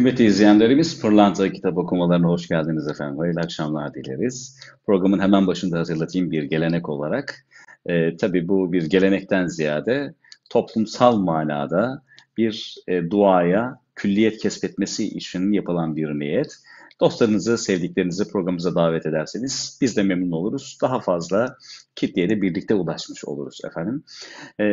Kıymetli izleyenlerimiz Pırlanta kitap okumalarına hoş geldiniz efendim. Hayırlı akşamlar dileriz. Programın hemen başında hatırlatayım bir gelenek olarak. E, tabii bu bir gelenekten ziyade toplumsal manada bir e, duaya külliyet kesbetmesi için yapılan bir niyet. Dostlarınızı, sevdiklerinizi programımıza davet ederseniz biz de memnun oluruz. Daha fazla kitleye de birlikte ulaşmış oluruz efendim. Ee,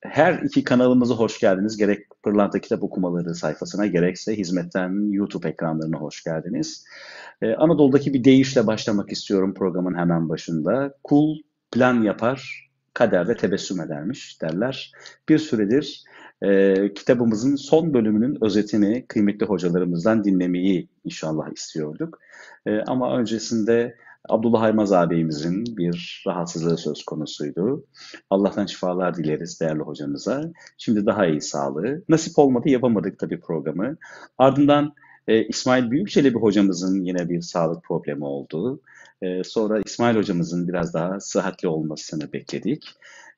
her iki kanalımıza hoş geldiniz. Gerek Pırlanta Kitap Okumaları sayfasına gerekse hizmetten YouTube ekranlarına hoş geldiniz. Ee, Anadolu'daki bir deyişle başlamak istiyorum programın hemen başında. Kul plan yapar, kaderde tebessüm edermiş derler. Bir süredir e, kitabımızın son bölümünün özetini kıymetli hocalarımızdan dinlemeyi inşallah istiyorduk. E, ama öncesinde Abdullah Haymaz ağabeyimizin bir rahatsızlığı söz konusuydu. Allah'tan şifalar dileriz değerli hocamıza. Şimdi daha iyi sağlığı. Nasip olmadı yapamadık tabii programı. Ardından e, İsmail Büyükçelebi hocamızın yine bir sağlık problemi oldu. E, sonra İsmail hocamızın biraz daha sıhhatli olmasını bekledik.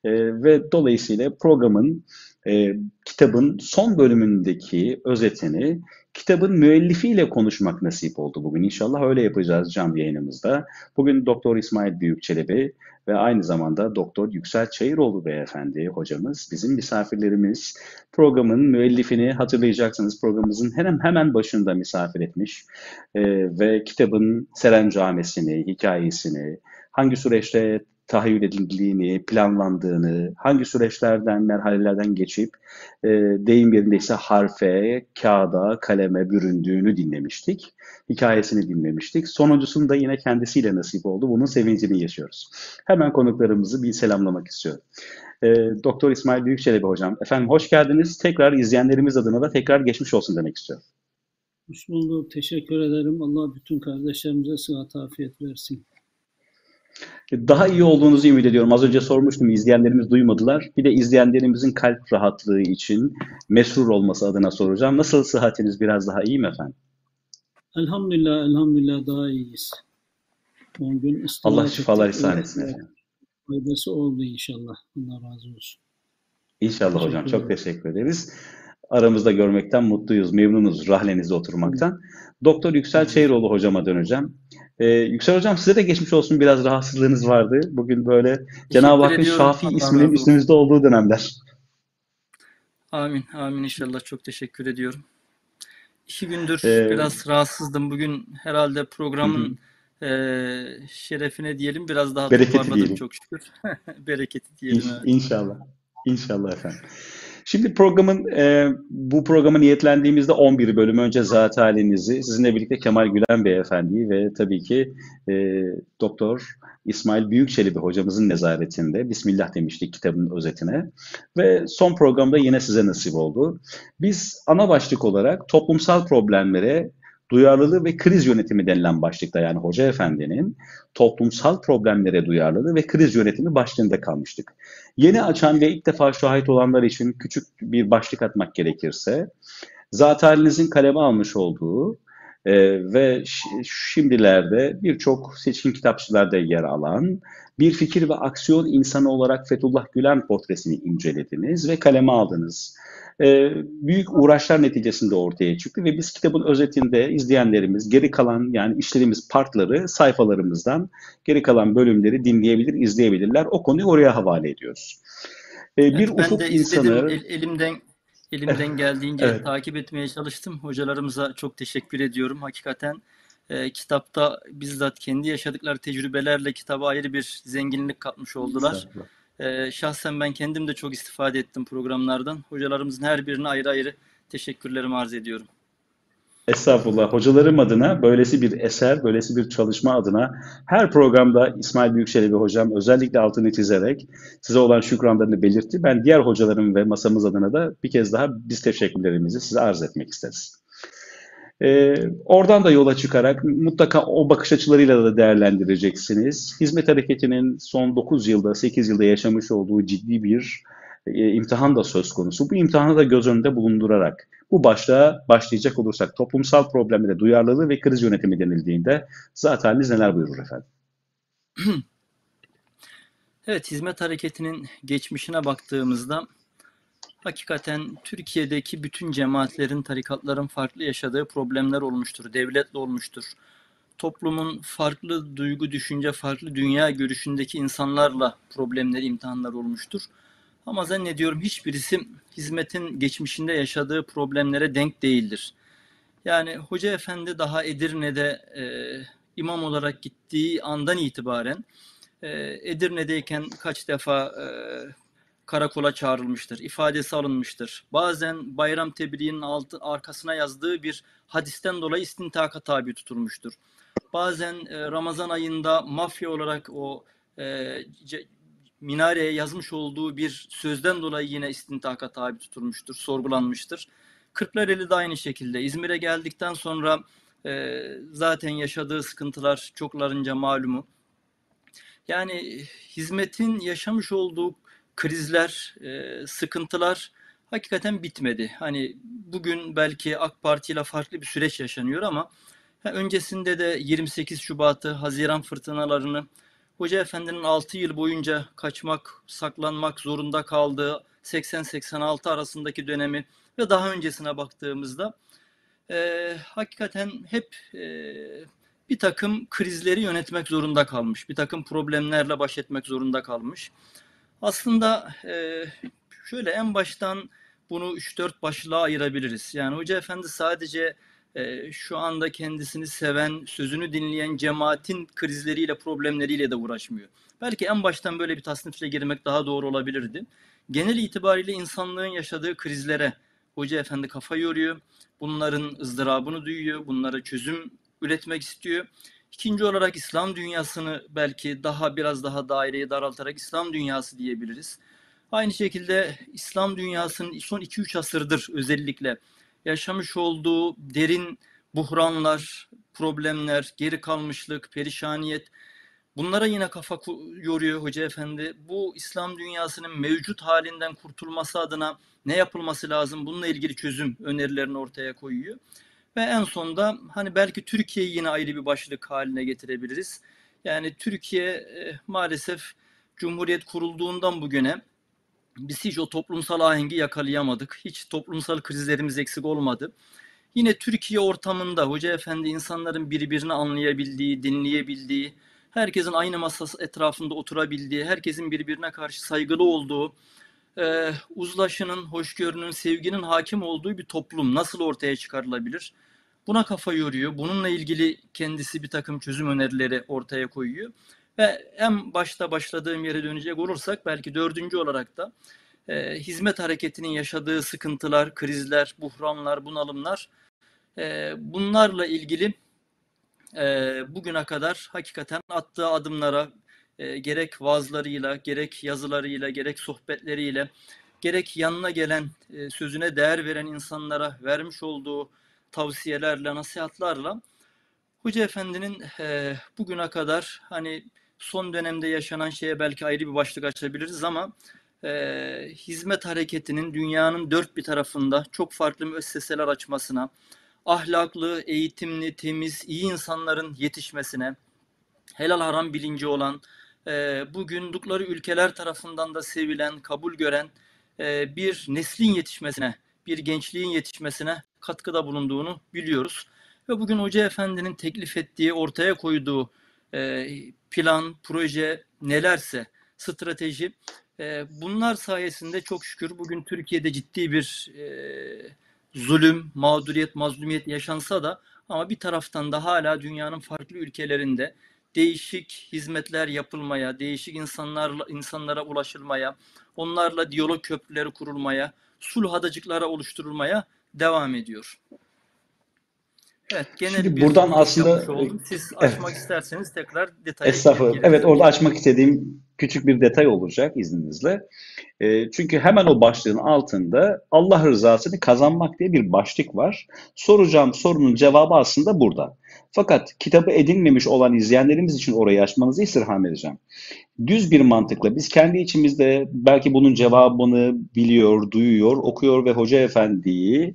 E, ve dolayısıyla programın e, kitabın son bölümündeki özetini kitabın müellifiyle konuşmak nasip oldu bugün. İnşallah öyle yapacağız canlı yayınımızda. Bugün Doktor İsmail Büyükçelebi ve aynı zamanda Doktor Yüksel Çayıroğlu beyefendi hocamız bizim misafirlerimiz. Programın müellifini hatırlayacaksınız programımızın hemen hemen başında misafir etmiş e, ve kitabın Serencamesini, hikayesini, hangi süreçte tahayyül edildiğini, planlandığını, hangi süreçlerden, merhalelerden geçip e, deyim yerindeyse harfe, kağıda, kaleme büründüğünü dinlemiştik. Hikayesini dinlemiştik. Sonuncusunu da yine kendisiyle nasip oldu. Bunun sevincini yaşıyoruz. Hemen konuklarımızı bir selamlamak istiyorum. E, Doktor İsmail Büyükçelebi hocam. Efendim hoş geldiniz. Tekrar izleyenlerimiz adına da tekrar geçmiş olsun demek istiyorum. Hoş bulduk. Teşekkür ederim. Allah bütün kardeşlerimize sıhhat afiyet versin. Daha iyi olduğunuzu ümit ediyorum. Az önce sormuştum, izleyenlerimiz duymadılar. Bir de izleyenlerimizin kalp rahatlığı için mesrur olması adına soracağım. Nasıl sıhhatiniz biraz daha iyi mi efendim? Elhamdülillah, elhamdülillah daha iyiyiz. 10 gün Allah şifalar ihsan etsin efendim. Faydası oldu inşallah. Allah razı olsun. İnşallah teşekkür hocam. Çok teşekkür ederiz. Aramızda görmekten mutluyuz, memnunuz rahlenizde oturmaktan. Doktor Yüksel Çeyroğlu hocama döneceğim. Ee, Yüksel Hocam size de geçmiş olsun biraz rahatsızlığınız vardı. Bugün böyle Cenab-ı Hakk'ın Şafi isminin üstünüzde olduğu dönemler. Amin, amin inşallah. Çok teşekkür ediyorum. İki gündür ee, biraz rahatsızdım. Bugün herhalde programın hı. e, şerefine diyelim biraz daha Bereketi toparladım diyelim. çok şükür. Bereketi diyelim. İn, evet. İnşallah. İnşallah efendim. Şimdi programın e, bu programa niyetlendiğimizde 11 bölüm önce zat halinizi sizinle birlikte Kemal Gülen Beyefendi'yi ve tabii ki e, Doktor İsmail Büyükçelebi hocamızın nezaretinde Bismillah demiştik kitabın özetine ve son programda yine size nasip oldu. Biz ana başlık olarak toplumsal problemlere duyarlılığı ve kriz yönetimi denilen başlıkta yani Hoca Efendi'nin toplumsal problemlere duyarlılığı ve kriz yönetimi başlığında kalmıştık. Yeni açan ve ilk defa şahit olanlar için küçük bir başlık atmak gerekirse, zat halinizin kaleme almış olduğu e, ve şimdilerde birçok seçkin kitapçılarda yer alan bir fikir ve aksiyon insanı olarak Fethullah Gülen portresini incelediniz ve kaleme aldınız e, büyük uğraşlar neticesinde ortaya çıktı ve biz kitabın özetinde izleyenlerimiz geri kalan yani işlerimiz partları sayfalarımızdan geri kalan bölümleri dinleyebilir, izleyebilirler. O konuyu oraya havale ediyoruz. E, bir ben ufuk insanı el, elimden elimden geldiğince evet. takip etmeye çalıştım. Hocalarımıza çok teşekkür ediyorum. Hakikaten e, kitapta bizzat kendi yaşadıkları tecrübelerle kitaba ayrı bir zenginlik katmış oldular. Estağfurullah. Ee, şahsen ben kendim de çok istifade ettim programlardan. Hocalarımızın her birine ayrı ayrı teşekkürlerimi arz ediyorum. Estağfurullah. Hocalarım adına böylesi bir eser, böylesi bir çalışma adına her programda İsmail Büyükçelebi hocam özellikle altını çizerek size olan şükranlarını belirtti. Ben diğer hocalarım ve masamız adına da bir kez daha biz teşekkürlerimizi size arz etmek isteriz. Ee, oradan da yola çıkarak mutlaka o bakış açılarıyla da değerlendireceksiniz. Hizmet hareketinin son 9 yılda, 8 yılda yaşamış olduğu ciddi bir e, imtihan da söz konusu. Bu imtihanı da göz önünde bulundurarak bu başlığa başlayacak olursak toplumsal problemlere duyarlılığı ve kriz yönetimi denildiğinde zaten neler buyurur efendim? Evet, hizmet hareketinin geçmişine baktığımızda hakikaten Türkiye'deki bütün cemaatlerin, tarikatların farklı yaşadığı problemler olmuştur. Devletle olmuştur. Toplumun farklı duygu, düşünce, farklı dünya görüşündeki insanlarla problemler, imtihanlar olmuştur. Ama zannediyorum hiçbirisi hizmetin geçmişinde yaşadığı problemlere denk değildir. Yani Hoca Efendi daha Edirne'de e, imam olarak gittiği andan itibaren e, Edirne'deyken kaç defa e, karakola çağrılmıştır, ifadesi alınmıştır. Bazen bayram tebriğinin altı, arkasına yazdığı bir hadisten dolayı istintaka tabi tutulmuştur. Bazen e, Ramazan ayında mafya olarak o e, ce, minareye yazmış olduğu bir sözden dolayı yine istintaka tabi tutulmuştur, sorgulanmıştır. Kırklareli de aynı şekilde. İzmir'e geldikten sonra e, zaten yaşadığı sıkıntılar çoklarınca malumu. Yani hizmetin yaşamış olduğu krizler, e, sıkıntılar hakikaten bitmedi. Hani bugün belki AK Parti ile farklı bir süreç yaşanıyor ama öncesinde de 28 Şubat'ı, Haziran fırtınalarını, Hoca Efendi'nin 6 yıl boyunca kaçmak, saklanmak zorunda kaldığı 80-86 arasındaki dönemi ve daha öncesine baktığımızda e, hakikaten hep e, bir takım krizleri yönetmek zorunda kalmış. Bir takım problemlerle baş etmek zorunda kalmış. Aslında e, şöyle en baştan bunu 3-4 başlığa ayırabiliriz. Yani Hoca Efendi sadece e, şu anda kendisini seven, sözünü dinleyen cemaatin krizleriyle, problemleriyle de uğraşmıyor. Belki en baştan böyle bir tasnifle girmek daha doğru olabilirdi. Genel itibariyle insanlığın yaşadığı krizlere Hoca Efendi kafa yoruyor. Bunların ızdırabını duyuyor, bunlara çözüm üretmek istiyor. İkinci olarak İslam dünyasını belki daha biraz daha daireyi daraltarak İslam dünyası diyebiliriz. Aynı şekilde İslam dünyasının son 2-3 asırdır özellikle yaşamış olduğu derin buhranlar, problemler, geri kalmışlık, perişaniyet bunlara yine kafa yoruyor Hoca Efendi. Bu İslam dünyasının mevcut halinden kurtulması adına ne yapılması lazım bununla ilgili çözüm önerilerini ortaya koyuyor. Ve en sonda hani belki Türkiye'yi yine ayrı bir başlık haline getirebiliriz. Yani Türkiye e, maalesef Cumhuriyet kurulduğundan bugüne biz hiç o toplumsal ahengi yakalayamadık. Hiç toplumsal krizlerimiz eksik olmadı. Yine Türkiye ortamında Hoca Efendi insanların birbirini anlayabildiği, dinleyebildiği, herkesin aynı masa etrafında oturabildiği, herkesin birbirine karşı saygılı olduğu, e, uzlaşının, hoşgörünün, sevginin hakim olduğu bir toplum nasıl ortaya çıkarılabilir? Buna kafa yoruyor. Bununla ilgili kendisi bir takım çözüm önerileri ortaya koyuyor. Ve en başta başladığım yere dönecek olursak belki dördüncü olarak da e, hizmet hareketinin yaşadığı sıkıntılar, krizler, buhranlar, bunalımlar e, bunlarla ilgili e, bugüne kadar hakikaten attığı adımlara e, gerek vaazlarıyla, gerek yazılarıyla, gerek sohbetleriyle, gerek yanına gelen, e, sözüne değer veren insanlara vermiş olduğu tavsiyelerle, nasihatlarla Hoca Efendi'nin e, bugüne kadar hani son dönemde yaşanan şeye belki ayrı bir başlık açabiliriz ama e, hizmet hareketinin dünyanın dört bir tarafında çok farklı müesseseler açmasına, ahlaklı, eğitimli, temiz, iyi insanların yetişmesine, helal haram bilinci olan, e, bugün dukları ülkeler tarafından da sevilen, kabul gören e, bir neslin yetişmesine, bir gençliğin yetişmesine katkıda bulunduğunu biliyoruz. Ve bugün Hoca Efendi'nin teklif ettiği, ortaya koyduğu e, plan, proje nelerse, strateji e, bunlar sayesinde çok şükür bugün Türkiye'de ciddi bir e, zulüm, mağduriyet, mazlumiyet yaşansa da ama bir taraftan da hala dünyanın farklı ülkelerinde değişik hizmetler yapılmaya, değişik insanlarla insanlara ulaşılmaya, onlarla diyalog köprüleri kurulmaya, sulh adacıklara oluşturulmaya devam ediyor. Evet, genel Şimdi bir buradan aslında oldum. siz açmak evet. isterseniz tekrar detaya Estağfurullah. Evet, orada açmak istediğim küçük bir detay olacak izninizle. E, çünkü hemen o başlığın altında Allah rızasını kazanmak diye bir başlık var. Soracağım sorunun cevabı aslında burada. Fakat kitabı edinmemiş olan izleyenlerimiz için orayı açmanızı istirham edeceğim. Düz bir mantıkla biz kendi içimizde belki bunun cevabını biliyor, duyuyor, okuyor ve Hoca Efendi'yi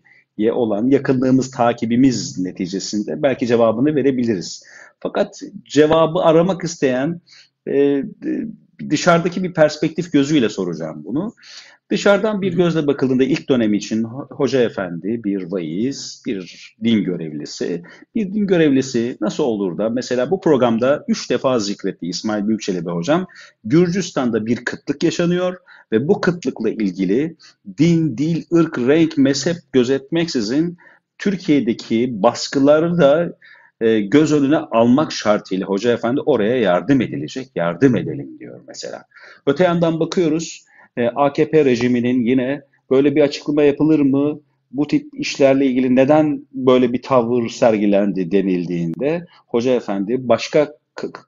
olan yakınlığımız, takibimiz neticesinde belki cevabını verebiliriz. Fakat cevabı aramak isteyen e, dışarıdaki bir perspektif gözüyle soracağım bunu. Dışarıdan bir gözle bakıldığında ilk dönem için hoca efendi, bir vaiz, bir din görevlisi, bir din görevlisi nasıl olur da mesela bu programda üç defa zikretti İsmail Büyükçelebi hocam. Gürcistan'da bir kıtlık yaşanıyor ve bu kıtlıkla ilgili din, dil, ırk, renk, mezhep gözetmeksizin Türkiye'deki baskıları da e, göz önüne almak şartıyla Hoca Efendi oraya yardım edilecek, yardım edelim diyor mesela. Öte yandan bakıyoruz e, AKP rejiminin yine böyle bir açıklama yapılır mı? Bu tip işlerle ilgili neden böyle bir tavır sergilendi denildiğinde Hoca Efendi başka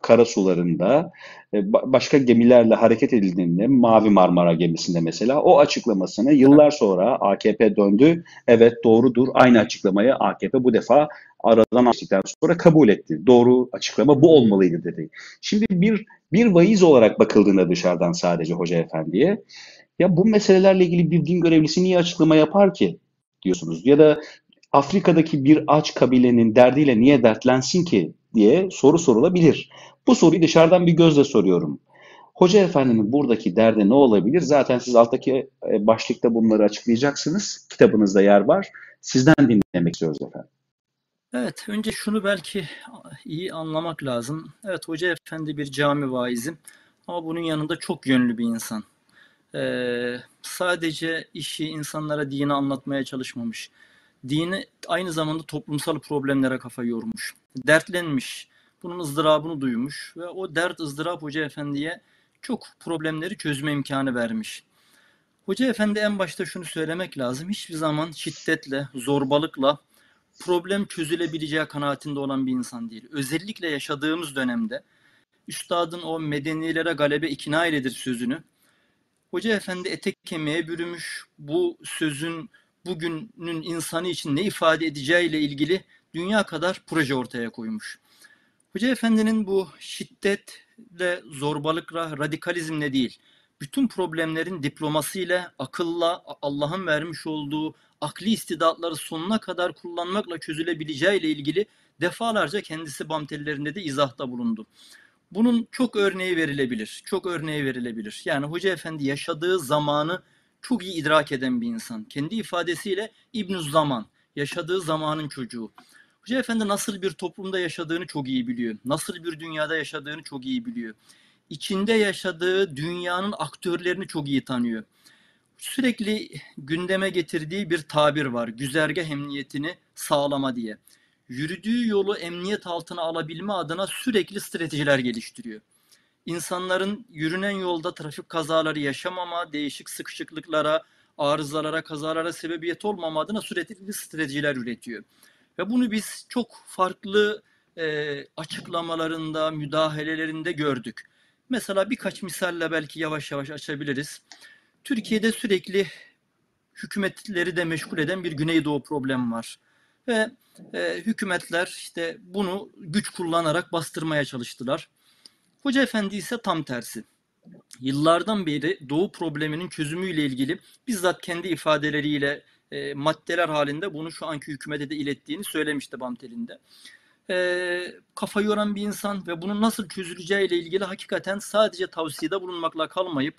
kara sularında e, başka gemilerle hareket edildiğinde Mavi Marmara gemisinde mesela o açıklamasını yıllar sonra AKP döndü. Evet doğrudur. Aynı açıklamayı AKP bu defa aradan açtıktan sonra kabul etti. Doğru açıklama bu olmalıydı dedi. Şimdi bir bir vaiz olarak bakıldığında dışarıdan sadece Hoca Efendi'ye ya bu meselelerle ilgili bir din görevlisi niye açıklama yapar ki diyorsunuz. Ya da Afrika'daki bir aç kabilenin derdiyle niye dertlensin ki diye soru sorulabilir. Bu soruyu dışarıdan bir gözle soruyorum. Hoca Efendi'nin buradaki derdi ne olabilir? Zaten siz alttaki e, başlıkta bunları açıklayacaksınız. Kitabınızda yer var. Sizden dinlemek istiyoruz efendim. Evet, önce şunu belki iyi anlamak lazım. Evet, Hoca Efendi bir cami vaizi ama bunun yanında çok yönlü bir insan. Ee, sadece işi insanlara dini anlatmaya çalışmamış. Dini aynı zamanda toplumsal problemlere kafa yormuş. Dertlenmiş. Bunun ızdırabını duymuş ve o dert ızdırap Hoca Efendi'ye çok problemleri çözme imkanı vermiş. Hoca Efendi en başta şunu söylemek lazım. Hiçbir zaman şiddetle, zorbalıkla problem çözülebileceği kanaatinde olan bir insan değil. Özellikle yaşadığımız dönemde üstadın o medenilere galebe ikna eyledir sözünü Hoca Efendi etek kemiğe bürümüş. Bu sözün bugünün insanı için ne ifade edeceğiyle ilgili dünya kadar proje ortaya koymuş. Hoca Efendi'nin bu şiddetle, zorbalıkla, radikalizmle değil, bütün problemlerin diplomasıyla, akılla, Allah'ın vermiş olduğu akli istidatları sonuna kadar kullanmakla çözülebileceğiyle ilgili defalarca kendisi bamtellerinde de izahta bulundu. Bunun çok örneği verilebilir. Çok örneği verilebilir. Yani Hoca Efendi yaşadığı zamanı çok iyi idrak eden bir insan. Kendi ifadesiyle İbnü Zaman, yaşadığı zamanın çocuğu. Hoca Efendi nasıl bir toplumda yaşadığını çok iyi biliyor. Nasıl bir dünyada yaşadığını çok iyi biliyor. İçinde yaşadığı dünyanın aktörlerini çok iyi tanıyor. Sürekli gündeme getirdiği bir tabir var. Güzergah emniyetini sağlama diye yürüdüğü yolu emniyet altına alabilme adına sürekli stratejiler geliştiriyor. İnsanların yürünen yolda trafik kazaları yaşamama, değişik sıkışıklıklara, arızalara, kazalara sebebiyet olmama adına sürekli stratejiler üretiyor. Ve bunu biz çok farklı e, açıklamalarında, müdahalelerinde gördük. Mesela birkaç misalle belki yavaş yavaş açabiliriz. Türkiye'de sürekli hükümetleri de meşgul eden bir Güneydoğu problemi var. Ve e, hükümetler işte bunu güç kullanarak bastırmaya çalıştılar. Hoca Efendi ise tam tersi. Yıllardan beri Doğu probleminin çözümüyle ilgili bizzat kendi ifadeleriyle e, maddeler halinde bunu şu anki hükümete de ilettiğini söylemişti Bamtel'inde. E, kafa yoran bir insan ve bunun nasıl çözüleceğiyle ilgili hakikaten sadece tavsiyede bulunmakla kalmayıp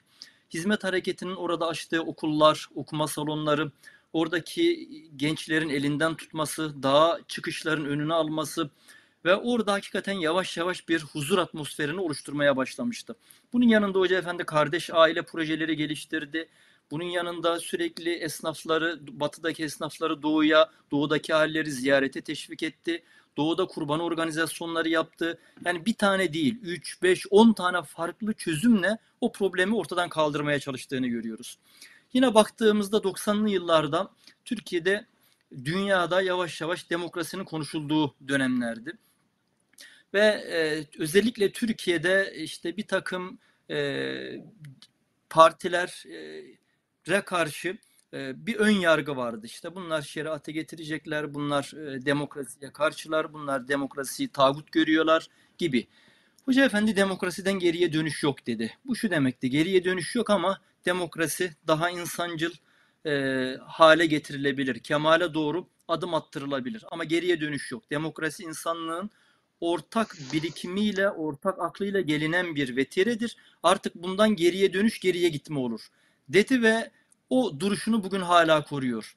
hizmet hareketinin orada açtığı okullar, okuma salonları, oradaki gençlerin elinden tutması, daha çıkışların önüne alması ve orada hakikaten yavaş yavaş bir huzur atmosferini oluşturmaya başlamıştı. Bunun yanında Hoca Efendi kardeş aile projeleri geliştirdi. Bunun yanında sürekli esnafları, batıdaki esnafları doğuya, doğudaki aileleri ziyarete teşvik etti. Doğuda kurban organizasyonları yaptı. Yani bir tane değil, 3, 5, 10 tane farklı çözümle o problemi ortadan kaldırmaya çalıştığını görüyoruz. Yine baktığımızda 90'lı yıllarda Türkiye'de dünyada yavaş yavaş demokrasinin konuşulduğu dönemlerdi. Ve e, özellikle Türkiye'de işte bir takım e, partilere karşı e, bir ön yargı vardı. İşte bunlar şeriatı getirecekler, bunlar e, demokrasiye karşılar, bunlar demokrasiyi tağut görüyorlar gibi. Hoca Efendi demokrasiden geriye dönüş yok dedi. Bu şu demekti, geriye dönüş yok ama demokrasi daha insancıl e, hale getirilebilir. Kemale doğru adım attırılabilir. Ama geriye dönüş yok. Demokrasi insanlığın ortak birikimiyle, ortak aklıyla gelinen bir vetiredir. Artık bundan geriye dönüş, geriye gitme olur. Dedi ve o duruşunu bugün hala koruyor.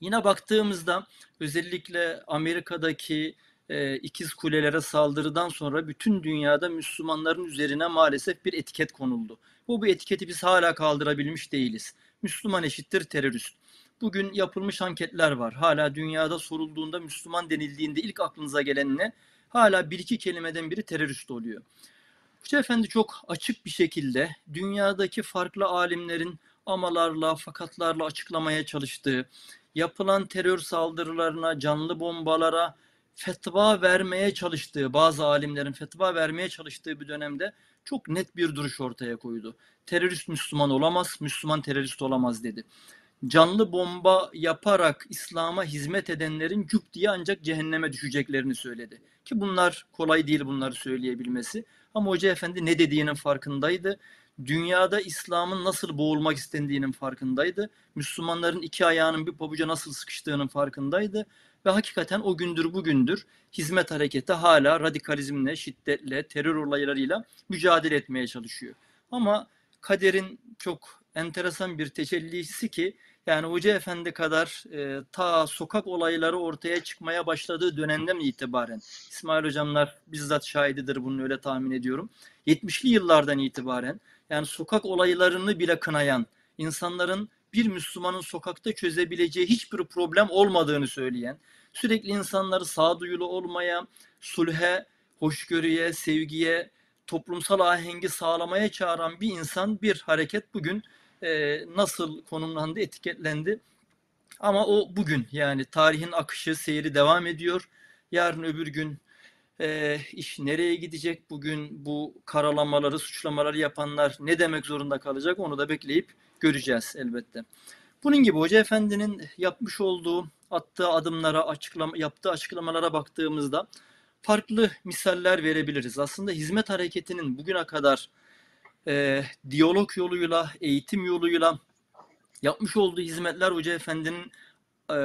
Yine baktığımızda özellikle Amerika'daki e, ikiz kulelere saldırıdan sonra bütün dünyada Müslümanların üzerine maalesef bir etiket konuldu. Bu bir etiketi biz hala kaldırabilmiş değiliz. Müslüman eşittir terörist. Bugün yapılmış anketler var. Hala dünyada sorulduğunda Müslüman denildiğinde ilk aklınıza gelen ne? Hala bir iki kelimeden biri terörist oluyor. Hoca Efendi çok açık bir şekilde dünyadaki farklı alimlerin amalarla, fakatlarla açıklamaya çalıştığı, yapılan terör saldırılarına, canlı bombalara fetva vermeye çalıştığı, bazı alimlerin fetva vermeye çalıştığı bir dönemde çok net bir duruş ortaya koydu. Terörist Müslüman olamaz, Müslüman terörist olamaz dedi. Canlı bomba yaparak İslam'a hizmet edenlerin cüp diye ancak cehenneme düşeceklerini söyledi. Ki bunlar kolay değil bunları söyleyebilmesi. Ama Hoca Efendi ne dediğinin farkındaydı. Dünyada İslam'ın nasıl boğulmak istendiğinin farkındaydı. Müslümanların iki ayağının bir pabuca nasıl sıkıştığının farkındaydı. Ve hakikaten o gündür bugündür hizmet hareketi hala radikalizmle, şiddetle, terör olaylarıyla mücadele etmeye çalışıyor. Ama kaderin çok enteresan bir tecellisi ki yani Hoca Efendi kadar e, ta sokak olayları ortaya çıkmaya başladığı dönemden itibaren İsmail Hocamlar bizzat şahididir bunun öyle tahmin ediyorum. 70'li yıllardan itibaren yani sokak olaylarını bile kınayan insanların bir Müslümanın sokakta çözebileceği hiçbir problem olmadığını söyleyen, sürekli insanları sağduyulu olmaya, sulhe, hoşgörüye, sevgiye, toplumsal ahengi sağlamaya çağıran bir insan, bir hareket bugün e, nasıl konumlandı, etiketlendi. Ama o bugün yani tarihin akışı, seyri devam ediyor. Yarın öbür gün e, iş nereye gidecek? Bugün bu karalamaları, suçlamaları yapanlar ne demek zorunda kalacak? Onu da bekleyip göreceğiz elbette. Bunun gibi Hoca Efendi'nin yapmış olduğu, attığı adımlara, açıklama, yaptığı açıklamalara baktığımızda farklı misaller verebiliriz. Aslında hizmet hareketinin bugüne kadar e, diyalog yoluyla, eğitim yoluyla yapmış olduğu hizmetler Hoca Efendi'nin e,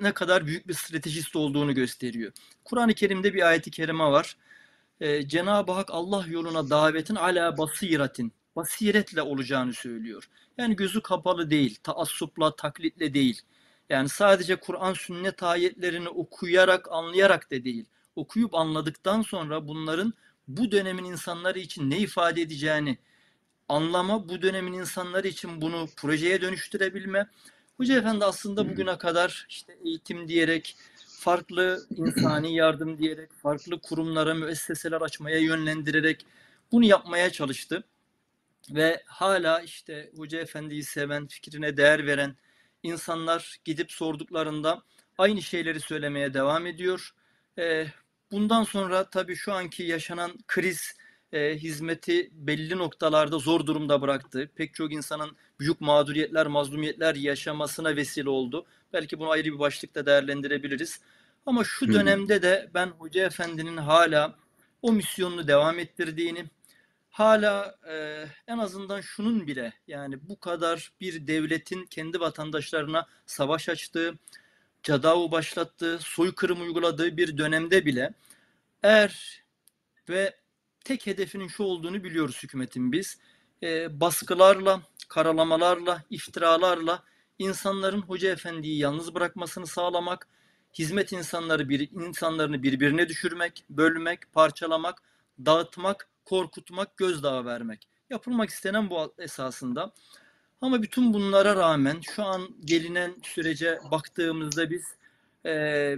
ne kadar büyük bir stratejist olduğunu gösteriyor. Kur'an-ı Kerim'de bir ayeti kerime var. E, Cenab-ı Hak Allah yoluna davetin ala basiratin, basiretle olacağını söylüyor. Yani gözü kapalı değil, taassupla, taklitle değil. Yani sadece Kur'an sünnet ayetlerini okuyarak, anlayarak da değil. Okuyup anladıktan sonra bunların bu dönemin insanları için ne ifade edeceğini anlama, bu dönemin insanları için bunu projeye dönüştürebilme. Hoca Efendi aslında bugüne kadar işte eğitim diyerek, farklı insani yardım diyerek, farklı kurumlara, müesseseler açmaya yönlendirerek bunu yapmaya çalıştı. Ve hala işte Hoca Efendi'yi seven, fikrine değer veren insanlar gidip sorduklarında aynı şeyleri söylemeye devam ediyor. Ee, bundan sonra tabii şu anki yaşanan kriz e, hizmeti belli noktalarda zor durumda bıraktı. Pek çok insanın büyük mağduriyetler, mazlumiyetler yaşamasına vesile oldu. Belki bunu ayrı bir başlıkta değerlendirebiliriz. Ama şu dönemde de ben Hoca Efendi'nin hala o misyonunu devam ettirdiğini, hala e, en azından şunun bile yani bu kadar bir devletin kendi vatandaşlarına savaş açtığı, cadavu başlattığı, soykırım uyguladığı bir dönemde bile eğer ve tek hedefinin şu olduğunu biliyoruz hükümetin biz. E, baskılarla, karalamalarla, iftiralarla insanların Hoca Efendi'yi yalnız bırakmasını sağlamak, hizmet insanları bir insanlarını birbirine düşürmek, bölmek, parçalamak, dağıtmak, korkutmak, gözdağı vermek. Yapılmak istenen bu esasında. Ama bütün bunlara rağmen şu an gelinen sürece baktığımızda biz e,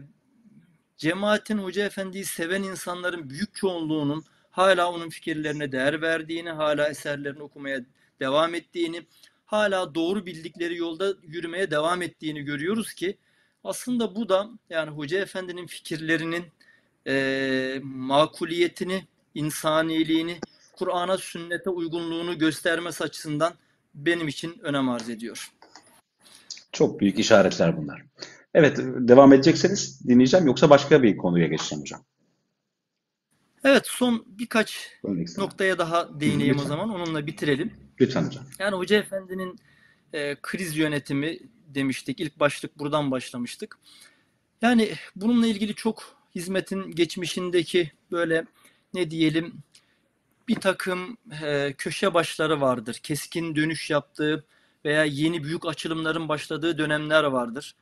cemaatin Hoca Efendi'yi seven insanların büyük çoğunluğunun hala onun fikirlerine değer verdiğini, hala eserlerini okumaya devam ettiğini, hala doğru bildikleri yolda yürümeye devam ettiğini görüyoruz ki aslında bu da yani Hoca Efendi'nin fikirlerinin e, makuliyetini, insaniliğini, Kur'an'a, sünnete uygunluğunu göstermesi açısından benim için önem arz ediyor. Çok büyük işaretler bunlar. Evet, devam edecekseniz dinleyeceğim yoksa başka bir konuya geçeceğim hocam. Evet, son birkaç noktaya daha değineyim Lütfen. o zaman. Onunla bitirelim. Lütfen hocam. Yani Hoca Efendi'nin e, kriz yönetimi demiştik. İlk başlık buradan başlamıştık. Yani bununla ilgili çok hizmetin geçmişindeki böyle ne diyelim bir takım e, köşe başları vardır. Keskin dönüş yaptığı veya yeni büyük açılımların başladığı dönemler vardır.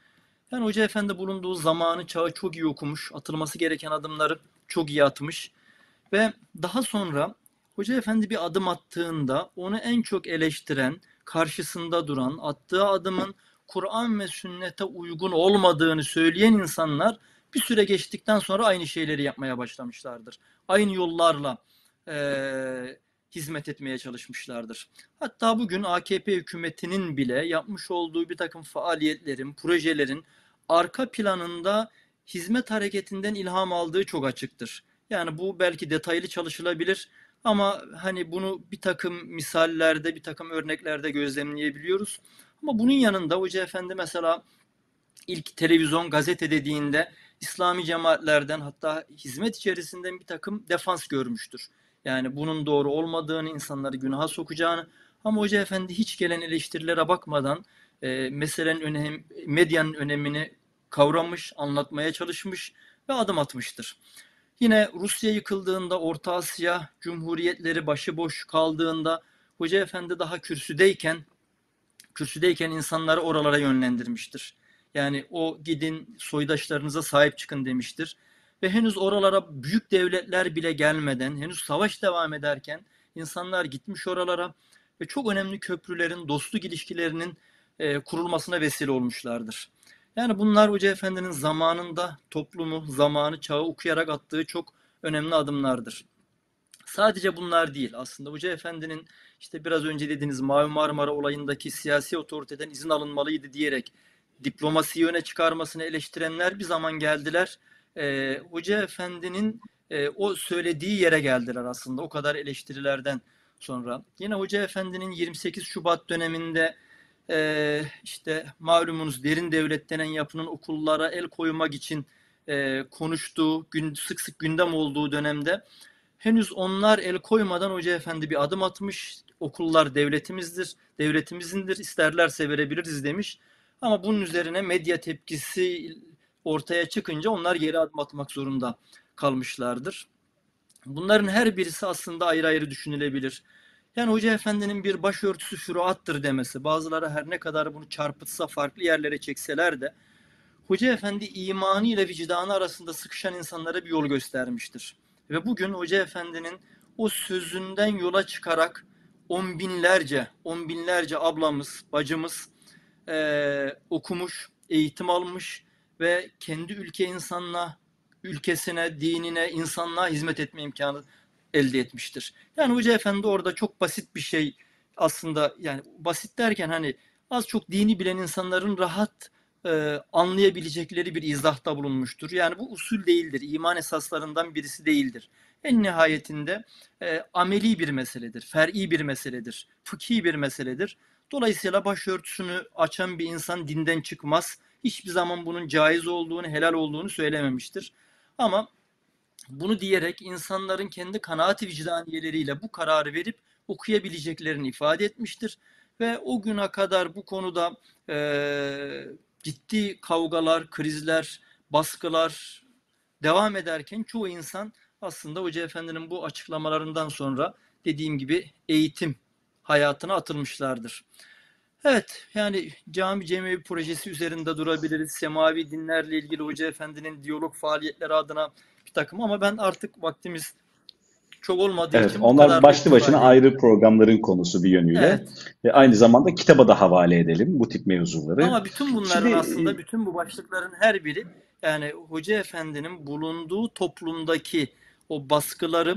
Yani Hoca Efendi bulunduğu zamanı, çağı çok iyi okumuş. Atılması gereken adımları çok iyi atmış. Ve daha sonra Hoca Efendi bir adım attığında onu en çok eleştiren, karşısında duran, attığı adımın Kur'an ve sünnete uygun olmadığını söyleyen insanlar bir süre geçtikten sonra aynı şeyleri yapmaya başlamışlardır. Aynı yollarla e, hizmet etmeye çalışmışlardır. Hatta bugün AKP hükümetinin bile yapmış olduğu bir takım faaliyetlerin, projelerin arka planında hizmet hareketinden ilham aldığı çok açıktır. Yani bu belki detaylı çalışılabilir ama hani bunu bir takım misallerde, bir takım örneklerde gözlemleyebiliyoruz. Ama bunun yanında Hoca Efendi mesela ilk televizyon, gazete dediğinde İslami cemaatlerden hatta hizmet içerisinden bir takım defans görmüştür. Yani bunun doğru olmadığını, insanları günaha sokacağını ama Hoca Efendi hiç gelen eleştirilere bakmadan e, meselenin önem, medyanın önemini kavramış, anlatmaya çalışmış ve adım atmıştır. Yine Rusya yıkıldığında, Orta Asya cumhuriyetleri başıboş kaldığında Hoca Efendi daha kürsüdeyken kürsüdeyken insanları oralara yönlendirmiştir. Yani o gidin soydaşlarınıza sahip çıkın demiştir. Ve henüz oralara büyük devletler bile gelmeden, henüz savaş devam ederken insanlar gitmiş oralara ve çok önemli köprülerin, dostluk ilişkilerinin e, kurulmasına vesile olmuşlardır. Yani bunlar Hoca Efendi'nin zamanında toplumu, zamanı, çağı okuyarak attığı çok önemli adımlardır. Sadece bunlar değil aslında Hoca Efendi'nin işte biraz önce dediğiniz Mavi Marmara olayındaki siyasi otoriteden izin alınmalıydı diyerek diplomasiyi öne çıkarmasını eleştirenler bir zaman geldiler. Ee, Hoca Efendi'nin e, o söylediği yere geldiler aslında o kadar eleştirilerden sonra. Yine Hoca Efendi'nin 28 Şubat döneminde e, işte malumunuz derin devlet denen yapının okullara el koymak için e, konuştuğu, gün, sık sık gündem olduğu dönemde henüz onlar el koymadan Hoca Efendi bir adım atmış. Okullar devletimizdir, devletimizindir, isterlerse verebiliriz demiş. Ama bunun üzerine medya tepkisi ortaya çıkınca onlar geri adım atmak zorunda kalmışlardır. Bunların her birisi aslında ayrı ayrı düşünülebilir. Yani Hoca Efendi'nin bir başörtüsü şuruattır demesi, bazıları her ne kadar bunu çarpıtsa farklı yerlere çekseler de Hoca Efendi imanı ile vicdanı arasında sıkışan insanlara bir yol göstermiştir. Ve bugün Hoca Efendi'nin o sözünden yola çıkarak on binlerce, on binlerce ablamız, bacımız e, okumuş, eğitim almış ve kendi ülke insanına, ülkesine, dinine, insanlığa hizmet etme imkanı elde etmiştir. Yani Hoca Efendi orada çok basit bir şey aslında yani basit derken hani az çok dini bilen insanların rahat e, anlayabilecekleri bir izahta bulunmuştur. Yani bu usul değildir, iman esaslarından birisi değildir. En nihayetinde e, ameli bir meseledir, fer'i bir meseledir, fıkhi bir meseledir. Dolayısıyla başörtüsünü açan bir insan dinden çıkmaz. Hiçbir zaman bunun caiz olduğunu, helal olduğunu söylememiştir. Ama bunu diyerek insanların kendi kanaat vicdaniyeleriyle bu kararı verip okuyabileceklerini ifade etmiştir. Ve o güne kadar bu konuda e, ciddi kavgalar, krizler, baskılar devam ederken çoğu insan aslında Hoca Efendi'nin bu açıklamalarından sonra dediğim gibi eğitim hayatına atılmışlardır. Evet yani cami cemiyevi projesi üzerinde durabiliriz. Semavi dinlerle ilgili Hoca Efendi'nin diyalog faaliyetleri adına bir takım ama ben artık vaktimiz çok olmadığı evet, için onlar başlı başına ayrı programların konusu bir yönüyle. Evet. Ve aynı zamanda kitaba da havale edelim bu tip mevzuları. Ama bütün bunların Şimdi, aslında bütün bu başlıkların her biri yani Hoca Efendi'nin bulunduğu toplumdaki o baskıları,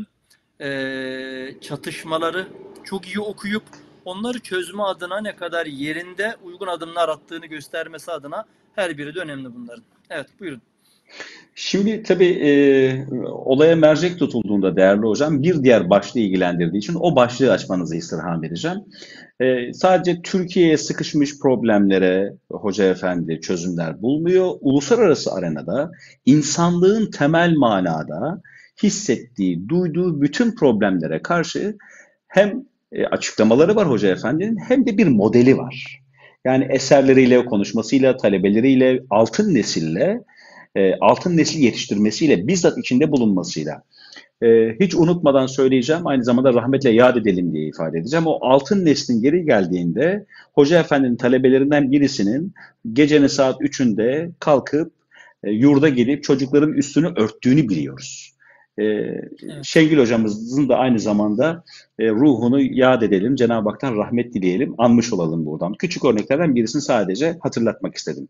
e, çatışmaları çok iyi okuyup onları çözme adına ne kadar yerinde uygun adımlar attığını göstermesi adına her biri de önemli bunların. Evet buyurun. Şimdi tabii e, olaya mercek tutulduğunda değerli hocam bir diğer başlığı ilgilendirdiği için o başlığı açmanızı istirham edeceğim. E, sadece Türkiye'ye sıkışmış problemlere hoca efendi çözümler bulmuyor. Uluslararası arenada insanlığın temel manada hissettiği, duyduğu bütün problemlere karşı hem e, açıklamaları var hoca efendinin hem de bir modeli var. Yani eserleriyle, konuşmasıyla, talebeleriyle, altın nesille e, altın nesli yetiştirmesiyle, bizzat içinde bulunmasıyla, e, hiç unutmadan söyleyeceğim, aynı zamanda rahmetle yad edelim diye ifade edeceğim. O altın neslin geri geldiğinde Hoca Efendi'nin talebelerinden birisinin gecenin saat 3'ünde kalkıp yurda gelip çocukların üstünü örttüğünü biliyoruz. E, evet. Şengül hocamızın da aynı zamanda e, ruhunu yad edelim, Cenab-ı Hak'tan rahmet dileyelim, anmış olalım buradan. Küçük örneklerden birisini sadece hatırlatmak istedim.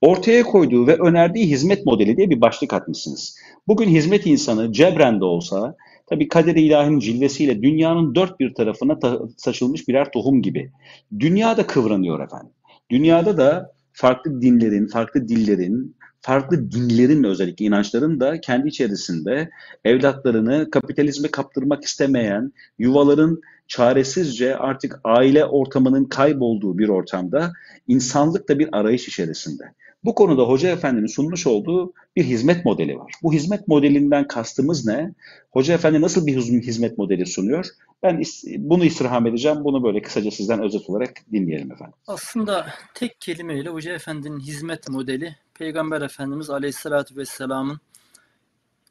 Ortaya koyduğu ve önerdiği hizmet modeli diye bir başlık atmışsınız. Bugün hizmet insanı cebren de olsa, tabii kader-i ilahinin cilvesiyle dünyanın dört bir tarafına ta- saçılmış birer tohum gibi. Dünyada kıvranıyor efendim. Dünyada da farklı dinlerin, farklı dillerin, farklı dinlerin özellikle inançların da kendi içerisinde evlatlarını kapitalizme kaptırmak istemeyen, yuvaların çaresizce artık aile ortamının kaybolduğu bir ortamda insanlık da bir arayış içerisinde. Bu konuda Hoca Efendi'nin sunmuş olduğu bir hizmet modeli var. Bu hizmet modelinden kastımız ne? Hoca Efendi nasıl bir hizmet modeli sunuyor? Ben bunu istirham edeceğim. Bunu böyle kısaca sizden özet olarak dinleyelim efendim. Aslında tek kelimeyle Hoca Efendi'nin hizmet modeli Peygamber Efendimiz Aleyhisselatü Vesselam'ın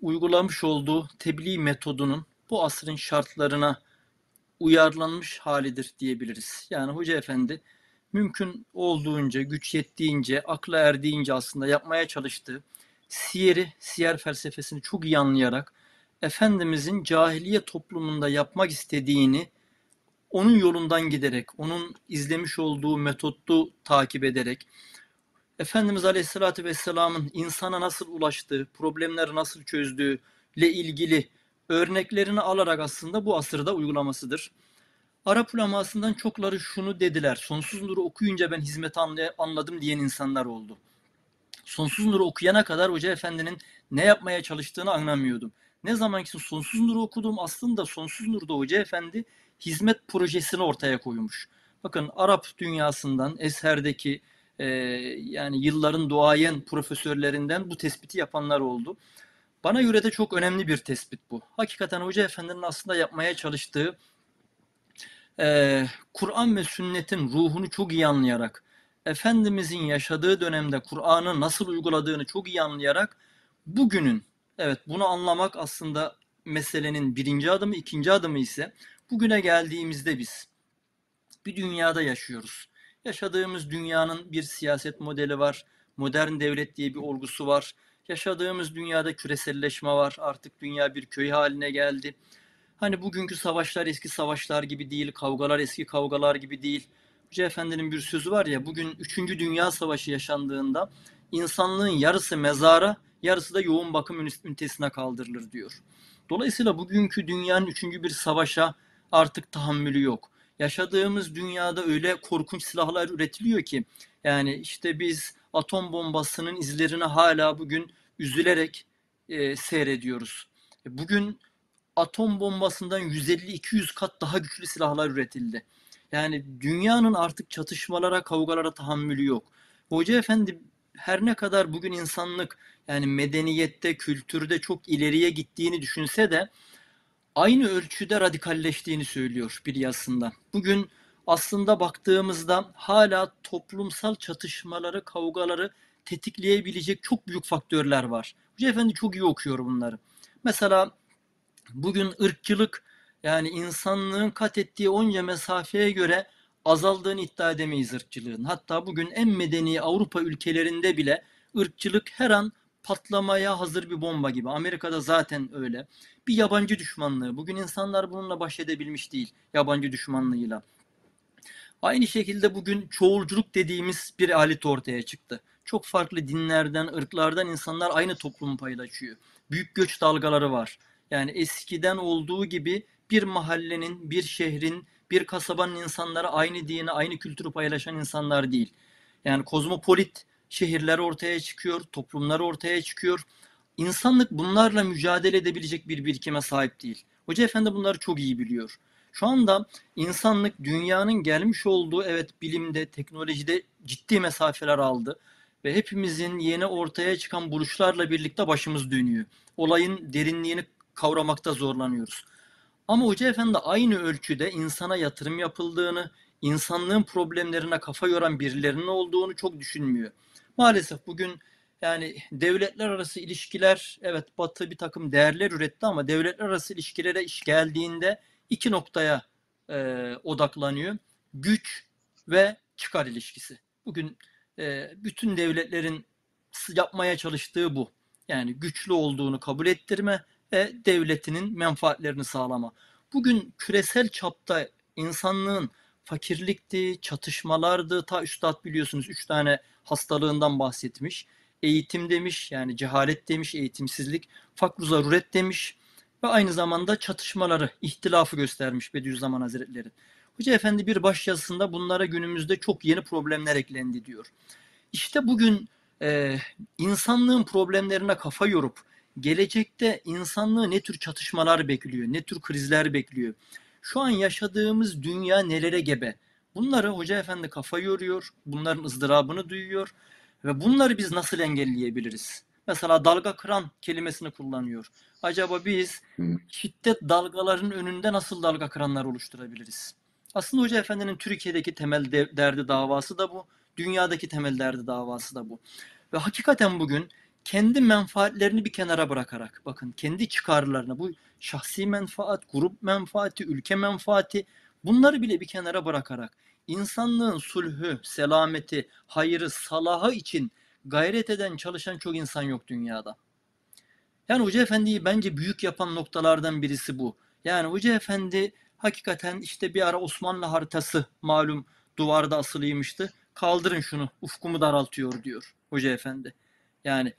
uygulamış olduğu tebliğ metodunun bu asrın şartlarına uyarlanmış halidir diyebiliriz. Yani Hoca Efendi mümkün olduğunca, güç yettiğince, akla erdiğince aslında yapmaya çalıştığı siyeri, siyer felsefesini çok iyi anlayarak Efendimizin cahiliye toplumunda yapmak istediğini onun yolundan giderek, onun izlemiş olduğu metodu takip ederek, Efendimiz Aleyhisselatü Vesselam'ın insana nasıl ulaştığı, problemleri nasıl çözdüğü ile ilgili örneklerini alarak aslında bu asırda uygulamasıdır. Arap ulemasından çokları şunu dediler. Sonsuz Nur'u okuyunca ben hizmeti anladım diyen insanlar oldu. Sonsuz Nur'u okuyana kadar Hoca Efendi'nin ne yapmaya çalıştığını anlamıyordum. Ne zaman ki Sonsuz Nur'u okudum aslında Sonsuz Nur'da Hoca Efendi hizmet projesini ortaya koymuş. Bakın Arap dünyasından Esher'deki e, yani yılların duayen profesörlerinden bu tespiti yapanlar oldu. Bana göre de çok önemli bir tespit bu. Hakikaten Hoca Efendi'nin aslında yapmaya çalıştığı e, Kur'an ve sünnetin ruhunu çok iyi anlayarak, Efendimizin yaşadığı dönemde Kur'an'ı nasıl uyguladığını çok iyi anlayarak bugünün, evet bunu anlamak aslında meselenin birinci adımı, ikinci adımı ise bugüne geldiğimizde biz bir dünyada yaşıyoruz. Yaşadığımız dünyanın bir siyaset modeli var, modern devlet diye bir olgusu var. Yaşadığımız dünyada küreselleşme var. Artık dünya bir köy haline geldi. Hani bugünkü savaşlar eski savaşlar gibi değil, kavgalar eski kavgalar gibi değil. Hoca Efendi'nin bir sözü var ya, bugün 3. Dünya Savaşı yaşandığında insanlığın yarısı mezara, yarısı da yoğun bakım ünitesine kaldırılır diyor. Dolayısıyla bugünkü dünyanın üçüncü bir savaşa artık tahammülü yok. Yaşadığımız dünyada öyle korkunç silahlar üretiliyor ki yani işte biz atom bombasının izlerini hala bugün üzülerek e, seyrediyoruz. E, bugün atom bombasından 150-200 kat daha güçlü silahlar üretildi. Yani dünyanın artık çatışmalara, kavgalara tahammülü yok. Hoca Efendi her ne kadar bugün insanlık yani medeniyette, kültürde çok ileriye gittiğini düşünse de aynı ölçüde radikalleştiğini söylüyor bir yazısında. Bugün aslında baktığımızda hala toplumsal çatışmaları, kavgaları tetikleyebilecek çok büyük faktörler var. Hoca Efendi çok iyi okuyor bunları. Mesela bugün ırkçılık yani insanlığın kat ettiği onca mesafeye göre azaldığını iddia edemeyiz ırkçılığın. Hatta bugün en medeni Avrupa ülkelerinde bile ırkçılık her an patlamaya hazır bir bomba gibi. Amerika'da zaten öyle. Bir yabancı düşmanlığı. Bugün insanlar bununla baş edebilmiş değil. Yabancı düşmanlığıyla. Aynı şekilde bugün çoğulculuk dediğimiz bir alet ortaya çıktı. Çok farklı dinlerden, ırklardan insanlar aynı toplumu paylaşıyor. Büyük göç dalgaları var. Yani eskiden olduğu gibi bir mahallenin, bir şehrin, bir kasabanın insanları aynı dini, aynı kültürü paylaşan insanlar değil. Yani kozmopolit şehirler ortaya çıkıyor, toplumlar ortaya çıkıyor. İnsanlık bunlarla mücadele edebilecek bir birikime sahip değil. Hoca Efendi bunları çok iyi biliyor. Şu anda insanlık dünyanın gelmiş olduğu evet bilimde, teknolojide ciddi mesafeler aldı ve hepimizin yeni ortaya çıkan buluşlarla birlikte başımız dönüyor. Olayın derinliğini kavramakta zorlanıyoruz. Ama Hoca Efendi aynı ölçüde insana yatırım yapıldığını, insanlığın problemlerine kafa yoran birilerinin olduğunu çok düşünmüyor. Maalesef bugün Yani devletler arası ilişkiler evet Batı bir takım değerler üretti ama devletler arası ilişkilere iş geldiğinde iki noktaya e, odaklanıyor. Güç ve çıkar ilişkisi. Bugün e, bütün devletlerin yapmaya çalıştığı bu. Yani güçlü olduğunu kabul ettirme ve devletinin menfaatlerini sağlama. Bugün küresel çapta insanlığın fakirlikti, çatışmalardı. Ta üstad biliyorsunuz üç tane hastalığından bahsetmiş. Eğitim demiş yani cehalet demiş, eğitimsizlik, fakru zaruret demiş ve aynı zamanda çatışmaları, ihtilafı göstermiş Bediüzzaman Hazretleri. Hoca Efendi bir başyazısında bunlara günümüzde çok yeni problemler eklendi diyor. İşte bugün e, insanlığın problemlerine kafa yorup gelecekte insanlığı ne tür çatışmalar bekliyor, ne tür krizler bekliyor. Şu an yaşadığımız dünya nelere gebe? Bunları Hoca Efendi kafa yoruyor, bunların ızdırabını duyuyor ve bunları biz nasıl engelleyebiliriz? Mesela dalga kıran kelimesini kullanıyor. Acaba biz şiddet dalgaların önünde nasıl dalga kıranlar oluşturabiliriz? Aslında Hoca Efendi'nin Türkiye'deki temel de, derdi davası da bu. Dünyadaki temel derdi davası da bu. Ve hakikaten bugün kendi menfaatlerini bir kenara bırakarak bakın kendi çıkarlarını bu şahsi menfaat, grup menfaati, ülke menfaati bunları bile bir kenara bırakarak insanlığın sulhü, selameti, hayırı, salahı için gayret eden, çalışan çok insan yok dünyada. Yani Hoca Efendi'yi bence büyük yapan noktalardan birisi bu. Yani Hoca Efendi hakikaten işte bir ara Osmanlı haritası malum duvarda asılıymıştı. Kaldırın şunu ufkumu daraltıyor diyor Hoca Efendi. Yani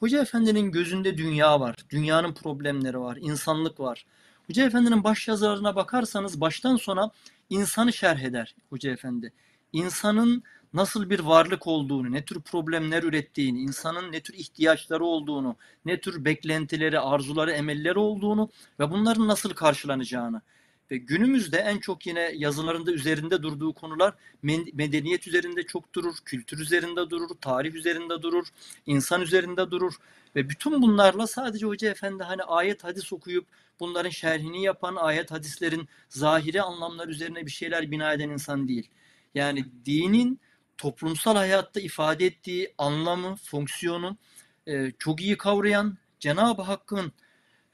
Hoca Efendi'nin gözünde dünya var. Dünyanın problemleri var. insanlık var. Hoca Efendi'nin baş yazılarına bakarsanız baştan sona insanı şerh eder Hoca Efendi. İnsanın nasıl bir varlık olduğunu, ne tür problemler ürettiğini, insanın ne tür ihtiyaçları olduğunu, ne tür beklentileri, arzuları, emelleri olduğunu ve bunların nasıl karşılanacağını ve günümüzde en çok yine yazılarında üzerinde durduğu konular medeniyet üzerinde çok durur, kültür üzerinde durur, tarih üzerinde durur, insan üzerinde durur ve bütün bunlarla sadece Hoca Efendi hani ayet hadis okuyup bunların şerhini yapan ayet hadislerin zahiri anlamlar üzerine bir şeyler bina eden insan değil. Yani dinin toplumsal hayatta ifade ettiği anlamı, fonksiyonu e, çok iyi kavrayan Cenab-ı Hakk'ın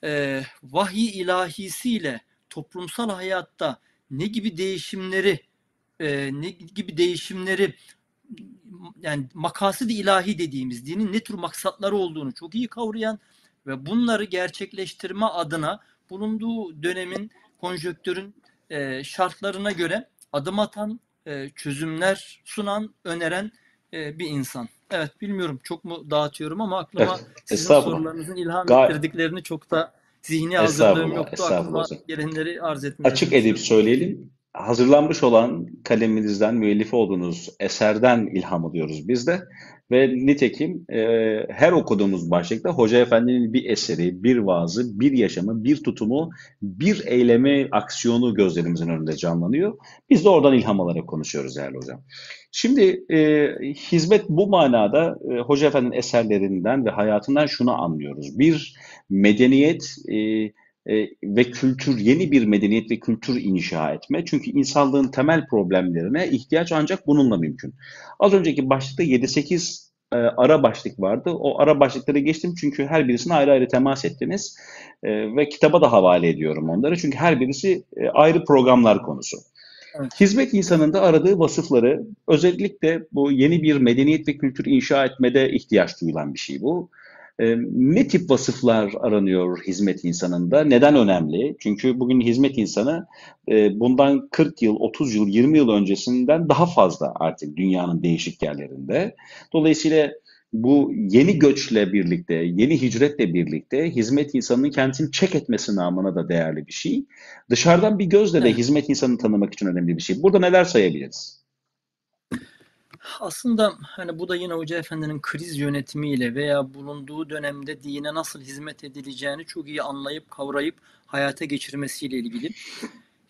e, vahiy ilahisiyle toplumsal hayatta ne gibi değişimleri e, ne gibi değişimleri yani makasıd ilahi dediğimiz dinin ne tür maksatları olduğunu çok iyi kavrayan ve bunları gerçekleştirme adına bulunduğu dönemin konjöktürün e, şartlarına göre adım atan, e, çözümler sunan, öneren e, bir insan. Evet bilmiyorum çok mu dağıtıyorum ama aklıma evet, sizin sorularınızın ilham ettirdiklerini çok da zihni hazırlığım yoktu. Aklıma gelenleri arz etmeye Açık edip söyleyelim. Hazırlanmış olan kaleminizden, müellifi olduğunuz eserden ilham alıyoruz biz de. Ve nitekim e, her okuduğumuz başlıkta Hoca Efendi'nin bir eseri, bir vaazı, bir yaşamı, bir tutumu, bir eylemi, aksiyonu gözlerimizin önünde canlanıyor. Biz de oradan ilham alarak konuşuyoruz değerli hocam. Şimdi e, hizmet bu manada e, Hoca Efendi'nin eserlerinden ve hayatından şunu anlıyoruz. Bir medeniyet e, e, ve kültür, yeni bir medeniyet ve kültür inşa etme. Çünkü insanlığın temel problemlerine ihtiyaç ancak bununla mümkün. Az önceki başlıkta 7-8 e, ara başlık vardı. O ara başlıkları geçtim çünkü her birisine ayrı ayrı temas ettiniz. E, ve kitaba da havale ediyorum onları. Çünkü her birisi e, ayrı programlar konusu. Hizmet insanında aradığı vasıfları özellikle bu yeni bir medeniyet ve kültür inşa etmede ihtiyaç duyulan bir şey bu. Ne tip vasıflar aranıyor hizmet insanında? Neden önemli? Çünkü bugün hizmet insanı bundan 40 yıl, 30 yıl, 20 yıl öncesinden daha fazla artık dünyanın değişik yerlerinde. Dolayısıyla bu yeni göçle birlikte, yeni hicretle birlikte hizmet insanının kendisini çek etmesi namına da değerli bir şey. Dışarıdan bir gözle de evet. hizmet insanını tanımak için önemli bir şey. Burada neler sayabiliriz? Aslında hani bu da yine Hoca Efendi'nin kriz yönetimiyle veya bulunduğu dönemde dine nasıl hizmet edileceğini çok iyi anlayıp kavrayıp hayata geçirmesiyle ilgili.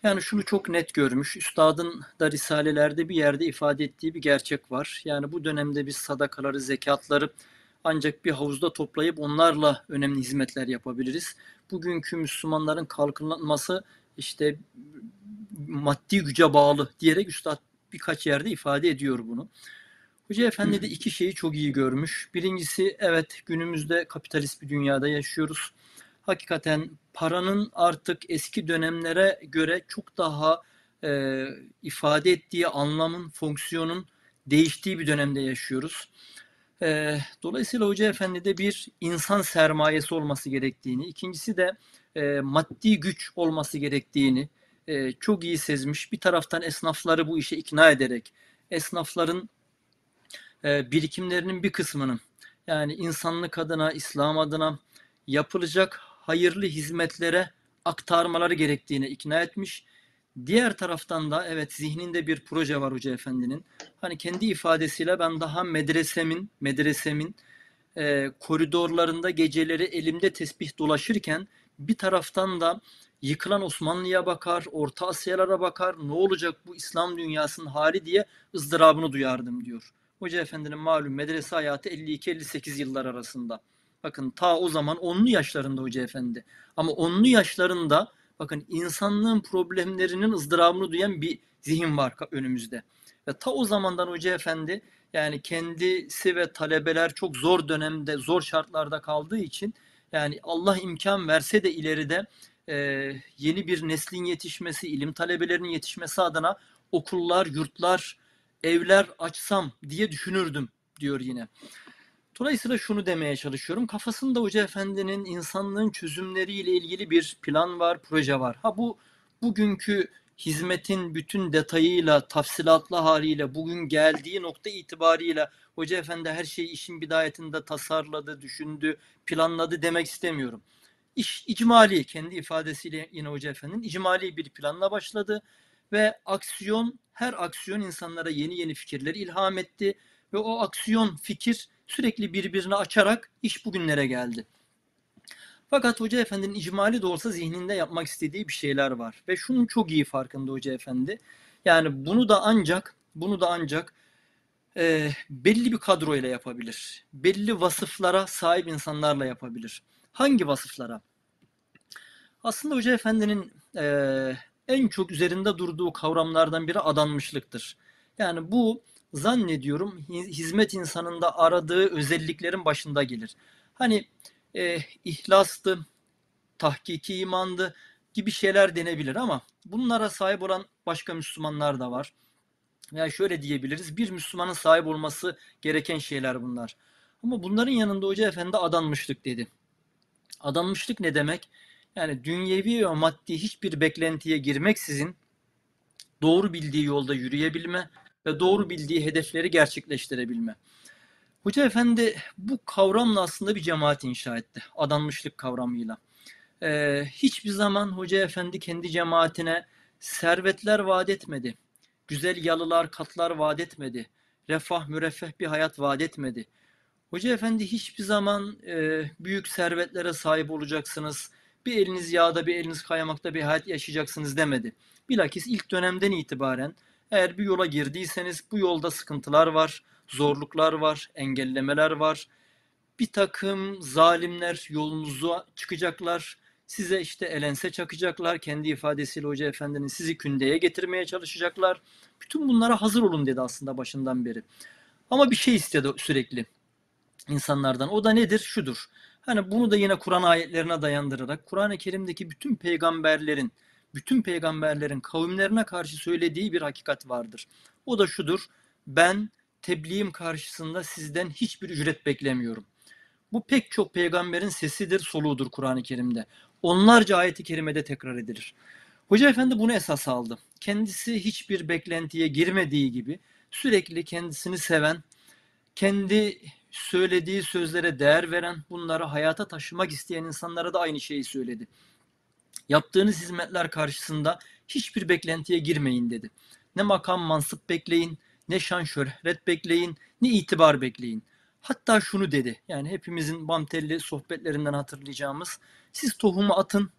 Yani şunu çok net görmüş. Üstadın da risalelerde bir yerde ifade ettiği bir gerçek var. Yani bu dönemde biz sadakaları, zekatları ancak bir havuzda toplayıp onlarla önemli hizmetler yapabiliriz. Bugünkü Müslümanların kalkınması işte maddi güce bağlı diyerek Üstad birkaç yerde ifade ediyor bunu. Hoca Efendi de iki şeyi çok iyi görmüş. Birincisi evet günümüzde kapitalist bir dünyada yaşıyoruz. Hakikaten paranın artık eski dönemlere göre çok daha e, ifade ettiği anlamın, fonksiyonun değiştiği bir dönemde yaşıyoruz. E, dolayısıyla Hoca Efendi de bir insan sermayesi olması gerektiğini, ikincisi de e, maddi güç olması gerektiğini e, çok iyi sezmiş. Bir taraftan esnafları bu işe ikna ederek, esnafların e, birikimlerinin bir kısmının yani insanlık adına, İslam adına yapılacak hayırlı hizmetlere aktarmaları gerektiğini ikna etmiş. Diğer taraftan da evet zihninde bir proje var Hoca Efendi'nin. Hani kendi ifadesiyle ben daha medresemin, medresemin e, koridorlarında geceleri elimde tesbih dolaşırken bir taraftan da yıkılan Osmanlı'ya bakar, Orta Asyalara bakar, ne olacak bu İslam dünyasının hali diye ızdırabını duyardım diyor. Hoca Efendi'nin malum medrese hayatı 52-58 yıllar arasında. Bakın ta o zaman onlu yaşlarında Hoca Efendi. Ama onlu yaşlarında bakın insanlığın problemlerinin ızdırabını duyan bir zihin var önümüzde. Ve ta o zamandan Hoca Efendi yani kendisi ve talebeler çok zor dönemde, zor şartlarda kaldığı için yani Allah imkan verse de ileride e, yeni bir neslin yetişmesi, ilim talebelerinin yetişmesi adına okullar, yurtlar, evler açsam diye düşünürdüm diyor yine. Dolayısıyla şunu demeye çalışıyorum. Kafasında Hoca Efendi'nin insanlığın çözümleriyle ilgili bir plan var, proje var. Ha bu bugünkü hizmetin bütün detayıyla, tafsilatlı haliyle, bugün geldiği nokta itibariyle Hoca Efendi her şeyi işin bidayetinde tasarladı, düşündü, planladı demek istemiyorum. İş icmali, kendi ifadesiyle yine Hoca Efendi'nin icmali bir planla başladı ve aksiyon, her aksiyon insanlara yeni yeni fikirleri ilham etti ve o aksiyon, fikir sürekli birbirini açarak iş bugünlere geldi. Fakat Hoca Efendi'nin icmali de olsa zihninde yapmak istediği bir şeyler var. Ve şunun çok iyi farkında Hoca Efendi. Yani bunu da ancak bunu da ancak e, belli bir kadro ile yapabilir. Belli vasıflara sahip insanlarla yapabilir. Hangi vasıflara? Aslında Hoca Efendi'nin e, en çok üzerinde durduğu kavramlardan biri adanmışlıktır. Yani bu zannediyorum hizmet insanında aradığı özelliklerin başında gelir. Hani e, ihlastı, tahkiki imandı gibi şeyler denebilir ama bunlara sahip olan başka Müslümanlar da var. Veya şöyle diyebiliriz, bir Müslümanın sahip olması gereken şeyler bunlar. Ama bunların yanında Hoca Efendi adanmışlık dedi. Adanmışlık ne demek? Yani dünyevi ve maddi hiçbir beklentiye girmeksizin doğru bildiği yolda yürüyebilme ve doğru bildiği hedefleri gerçekleştirebilme. Hoca Efendi bu kavramla aslında bir cemaat inşa etti. Adanmışlık kavramıyla. Ee, hiçbir zaman Hoca Efendi kendi cemaatine servetler vaat etmedi. Güzel yalılar, katlar vaat etmedi. Refah, müreffeh bir hayat vaat etmedi. Hoca Efendi hiçbir zaman e, büyük servetlere sahip olacaksınız. Bir eliniz yağda, bir eliniz kaymakta bir hayat yaşayacaksınız demedi. Bilakis ilk dönemden itibaren eğer bir yola girdiyseniz bu yolda sıkıntılar var, zorluklar var, engellemeler var. Bir takım zalimler yolunuzu çıkacaklar. Size işte elense çakacaklar. Kendi ifadesiyle Hoca Efendi'nin sizi kündeye getirmeye çalışacaklar. Bütün bunlara hazır olun dedi aslında başından beri. Ama bir şey istedi sürekli insanlardan. O da nedir? Şudur. Hani bunu da yine Kur'an ayetlerine dayandırarak Kur'an-ı Kerim'deki bütün peygamberlerin bütün peygamberlerin kavimlerine karşı söylediği bir hakikat vardır. O da şudur. Ben tebliğim karşısında sizden hiçbir ücret beklemiyorum. Bu pek çok peygamberin sesidir, soluğudur Kur'an-ı Kerim'de. Onlarca ayeti kerimede tekrar edilir. Hoca Efendi bunu esas aldı. Kendisi hiçbir beklentiye girmediği gibi sürekli kendisini seven, kendi söylediği sözlere değer veren, bunları hayata taşımak isteyen insanlara da aynı şeyi söyledi. Yaptığınız hizmetler karşısında hiçbir beklentiye girmeyin dedi. Ne makam mansıp bekleyin, ne şan şöhret bekleyin, ne itibar bekleyin. Hatta şunu dedi. Yani hepimizin bamtelli sohbetlerinden hatırlayacağımız. Siz tohumu atın.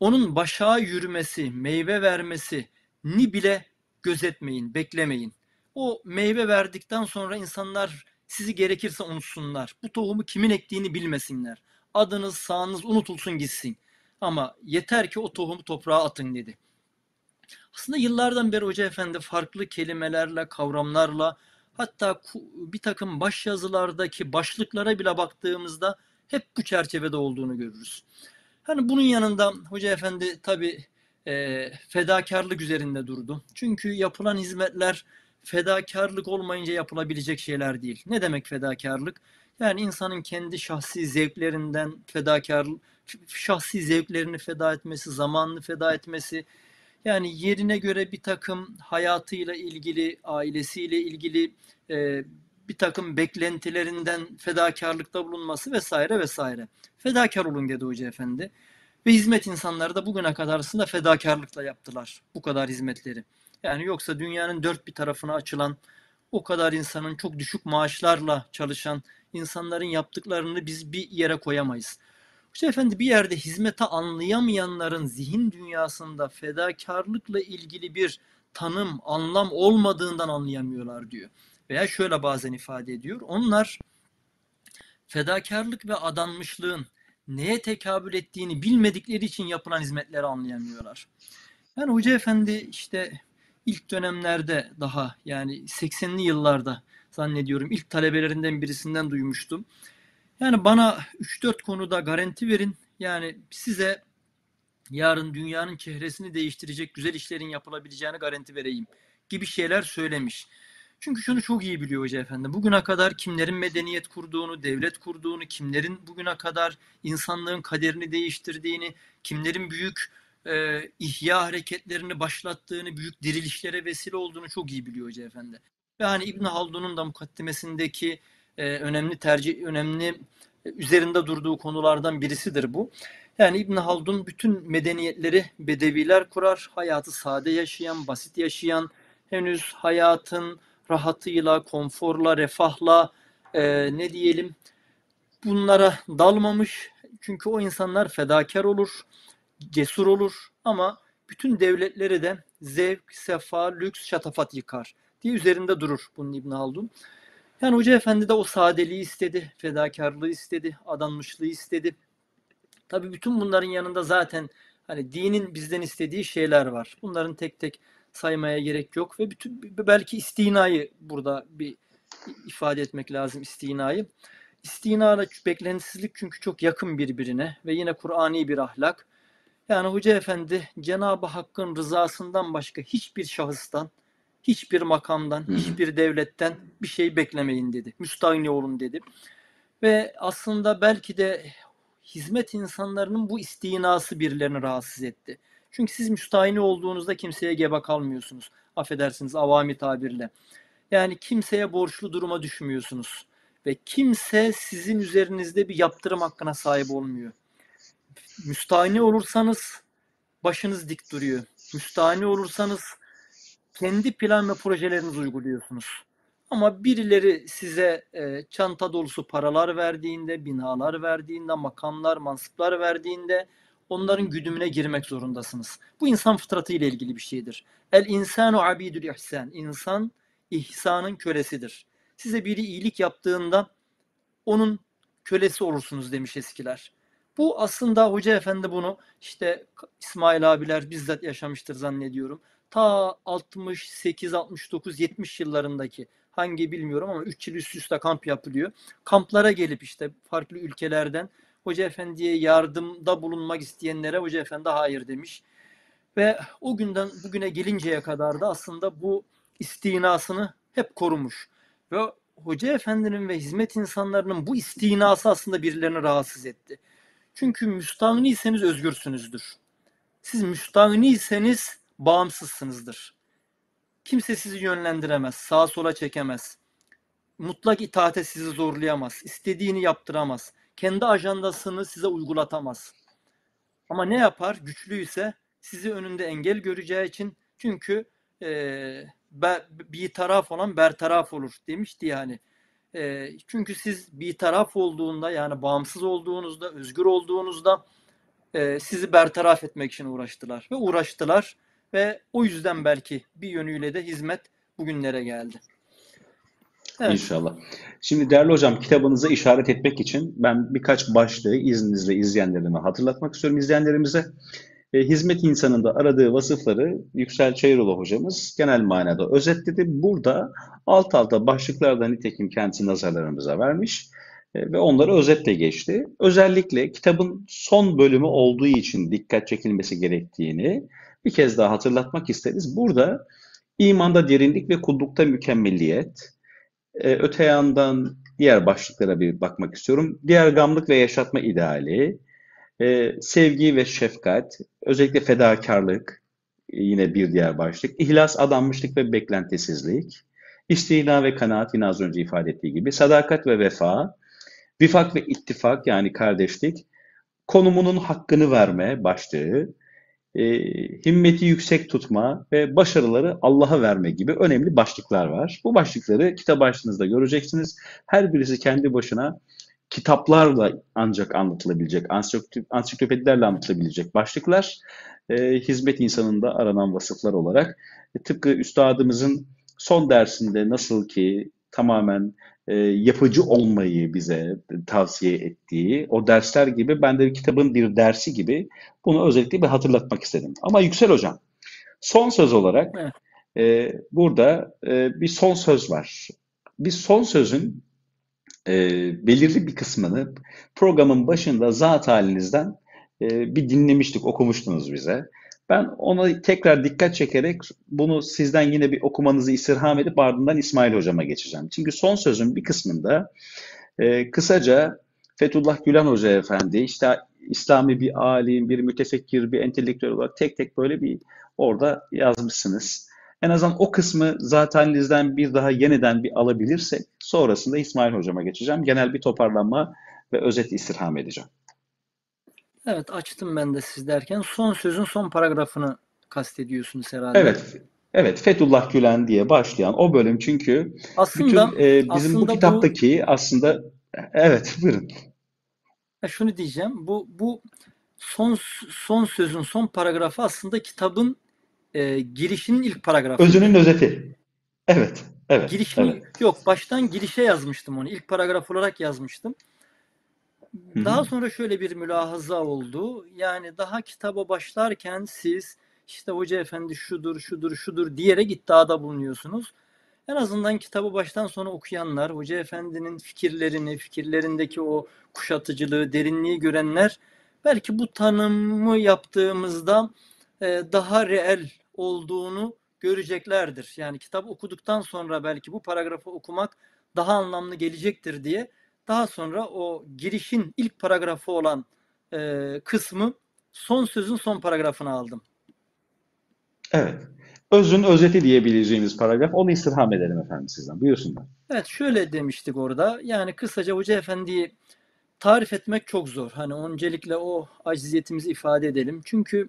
Onun başa yürümesi, meyve vermesi ni bile gözetmeyin, beklemeyin. O meyve verdikten sonra insanlar sizi gerekirse unutsunlar. Bu tohumu kimin ektiğini bilmesinler. Adınız, sağınız unutulsun gitsin. Ama yeter ki o tohumu toprağa atın dedi. Aslında yıllardan beri Hoca Efendi farklı kelimelerle, kavramlarla Hatta bir takım başyazılardaki başlıklara bile baktığımızda hep bu çerçevede olduğunu görürüz. Hani bunun yanında Hoca Efendi tabi e, fedakarlık üzerinde durdu. Çünkü yapılan hizmetler fedakarlık olmayınca yapılabilecek şeyler değil. Ne demek fedakarlık? Yani insanın kendi şahsi zevklerinden fedakar, şahsi zevklerini feda etmesi, zamanını feda etmesi, yani yerine göre bir takım hayatıyla ilgili, ailesiyle ilgili e, bir takım beklentilerinden fedakarlıkta bulunması vesaire vesaire. Fedakar olun dedi Hoca Efendi. Ve hizmet insanları da bugüne kadar aslında fedakarlıkla yaptılar bu kadar hizmetleri. Yani yoksa dünyanın dört bir tarafına açılan o kadar insanın çok düşük maaşlarla çalışan insanların yaptıklarını biz bir yere koyamayız. İşte efendi bir yerde hizmete anlayamayanların zihin dünyasında fedakarlıkla ilgili bir tanım, anlam olmadığından anlayamıyorlar diyor. Veya şöyle bazen ifade ediyor. Onlar fedakarlık ve adanmışlığın neye tekabül ettiğini bilmedikleri için yapılan hizmetleri anlayamıyorlar. Yani Hoca Efendi işte ilk dönemlerde daha yani 80'li yıllarda zannediyorum ilk talebelerinden birisinden duymuştum. Yani bana 3-4 konuda garanti verin. Yani size yarın dünyanın çehresini değiştirecek güzel işlerin yapılabileceğini garanti vereyim gibi şeyler söylemiş. Çünkü şunu çok iyi biliyor Hoca Efendi. Bugüne kadar kimlerin medeniyet kurduğunu, devlet kurduğunu, kimlerin bugüne kadar insanlığın kaderini değiştirdiğini, kimlerin büyük e, ihya hareketlerini başlattığını, büyük dirilişlere vesile olduğunu çok iyi biliyor Hoca Efendi. Yani İbn Haldun'un da mukaddimesindeki e, önemli tercih, önemli e, üzerinde durduğu konulardan birisidir bu. Yani İbn Haldun bütün medeniyetleri bedeviler kurar, hayatı sade yaşayan, basit yaşayan, henüz hayatın rahatıyla, konforla, refahla e, ne diyelim bunlara dalmamış. Çünkü o insanlar fedakar olur, cesur olur ama bütün devletleri de zevk, sefa, lüks, şatafat yıkar diye üzerinde durur bunun İbn Haldun. Yani Hoca Efendi de o sadeliği istedi, fedakarlığı istedi, adanmışlığı istedi. Tabii bütün bunların yanında zaten hani dinin bizden istediği şeyler var. Bunların tek tek saymaya gerek yok ve bütün belki istinayı burada bir ifade etmek lazım istinayı. İstina beklentisizlik çünkü çok yakın birbirine ve yine Kur'ani bir ahlak. Yani Hoca Efendi Cenab-ı Hakk'ın rızasından başka hiçbir şahıstan, hiçbir makamdan, hiçbir devletten bir şey beklemeyin dedi. Müstahni olun dedi. Ve aslında belki de hizmet insanlarının bu istinası birilerini rahatsız etti. Çünkü siz müstahini olduğunuzda kimseye gebe kalmıyorsunuz. Affedersiniz avami tabirle. Yani kimseye borçlu duruma düşmüyorsunuz. Ve kimse sizin üzerinizde bir yaptırım hakkına sahip olmuyor. Müstahini olursanız başınız dik duruyor. Müstahini olursanız kendi plan ve projelerinizi uyguluyorsunuz. Ama birileri size e, çanta dolusu paralar verdiğinde, binalar verdiğinde, makamlar, mansıplar verdiğinde onların güdümüne girmek zorundasınız. Bu insan fıtratı ile ilgili bir şeydir. El insanu abidül ihsan. İnsan ihsanın kölesidir. Size biri iyilik yaptığında onun kölesi olursunuz demiş eskiler. Bu aslında Hoca Efendi bunu işte İsmail abiler bizzat yaşamıştır zannediyorum. Ta 68, 69, 70 yıllarındaki hangi bilmiyorum ama 3 yıl üst üste kamp yapılıyor. Kamplara gelip işte farklı ülkelerden Hoca Efendi'ye yardımda bulunmak isteyenlere Hoca Efendi hayır demiş. Ve o günden bugüne gelinceye kadar da aslında bu istinasını hep korumuş. Ve Hoca Efendi'nin ve hizmet insanlarının bu istinası aslında birilerini rahatsız etti. Çünkü müstahniyseniz özgürsünüzdür. Siz müstahniyseniz bağımsızsınızdır. Kimse sizi yönlendiremez, sağa sola çekemez. Mutlak itaate sizi zorlayamaz, istediğini yaptıramaz kendi ajandasını size uygulatamaz. Ama ne yapar? Güçlüyse sizi önünde engel göreceği için çünkü e, bir taraf olan bertaraf olur demişti yani. E, çünkü siz bir taraf olduğunda yani bağımsız olduğunuzda, özgür olduğunuzda e, sizi bertaraf etmek için uğraştılar ve uğraştılar ve o yüzden belki bir yönüyle de hizmet bugünlere geldi. Evet. İnşallah. Şimdi değerli hocam kitabınıza işaret etmek için ben birkaç başlığı izninizle izleyenlerime hatırlatmak istiyorum izleyenlerimize. e, hizmet insanında aradığı vasıfları Yüksel Çayıroğlu hocamız genel manada özetledi. Burada alt alta başlıklarda nitekim kendisi nazarlarımıza vermiş e, ve onları özetle geçti. Özellikle kitabın son bölümü olduğu için dikkat çekilmesi gerektiğini bir kez daha hatırlatmak isteriz. Burada imanda derinlik ve kullukta mükemmelliyet, e, öte yandan diğer başlıklara bir bakmak istiyorum. Diğer gamlık ve yaşatma ideali, e, sevgi ve şefkat, özellikle fedakarlık e, yine bir diğer başlık. İhlas, adanmışlık ve beklentisizlik. İstina ve kanaat yine az önce ifade ettiği gibi. Sadakat ve vefa. Vifak ve ittifak yani kardeşlik. Konumunun hakkını verme başlığı. E, himmeti yüksek tutma ve başarıları Allah'a verme gibi önemli başlıklar var. Bu başlıkları kitap başlığınızda göreceksiniz. Her birisi kendi başına kitaplarla ancak anlatılabilecek, ansiklopedilerle anlatılabilecek başlıklar e, hizmet insanında aranan vasıflar olarak e, tıpkı üstadımızın son dersinde nasıl ki tamamen e, yapıcı olmayı bize tavsiye ettiği o dersler gibi ben de kitabın bir dersi gibi bunu özellikle bir hatırlatmak istedim. Ama Yüksel Hocam son söz olarak evet. e, burada e, bir son söz var. Bir son sözün e, belirli bir kısmını programın başında zat halinizden e, bir dinlemiştik, okumuştunuz bize. Ben ona tekrar dikkat çekerek bunu sizden yine bir okumanızı istirham edip ardından İsmail Hocama geçeceğim. Çünkü son sözün bir kısmında e, kısaca Fethullah Gülen Hoca Efendi işte İslami bir alim, bir mütefekkir, bir entelektüel olarak tek tek böyle bir orada yazmışsınız. En azından o kısmı zaten Liz'den bir daha yeniden bir alabilirsek sonrasında İsmail Hocama geçeceğim. Genel bir toparlanma ve özet istirham edeceğim. Evet açtım ben de siz derken son sözün son paragrafını kastediyorsunuz herhalde. Evet. Evet Fethullah Gülen diye başlayan o bölüm çünkü aslında, bütün e, bizim aslında bu kitaptaki bu, aslında evet buyurun. Şunu diyeceğim. Bu bu son son sözün son paragrafı aslında kitabın e, girişinin ilk paragrafı. Özünün özeti. Evet. Evet. Girişini evet. yok baştan girişe yazmıştım onu. İlk paragraf olarak yazmıştım. Daha sonra şöyle bir mülahaza oldu. Yani daha kitaba başlarken siz işte hoca efendi şudur şudur şudur diyerek iddiada bulunuyorsunuz. En azından kitabı baştan sona okuyanlar, hoca efendinin fikirlerini, fikirlerindeki o kuşatıcılığı, derinliği görenler belki bu tanımı yaptığımızda e, daha reel olduğunu göreceklerdir. Yani kitap okuduktan sonra belki bu paragrafı okumak daha anlamlı gelecektir diye daha sonra o girişin ilk paragrafı olan e, kısmı son sözün son paragrafını aldım. Evet. Özün özeti diyebileceğimiz paragraf. Onu istirham edelim efendim sizden. Buyursunlar. Evet şöyle demiştik orada. Yani kısaca Hoca Efendi'yi tarif etmek çok zor. Hani öncelikle o aciziyetimizi ifade edelim. Çünkü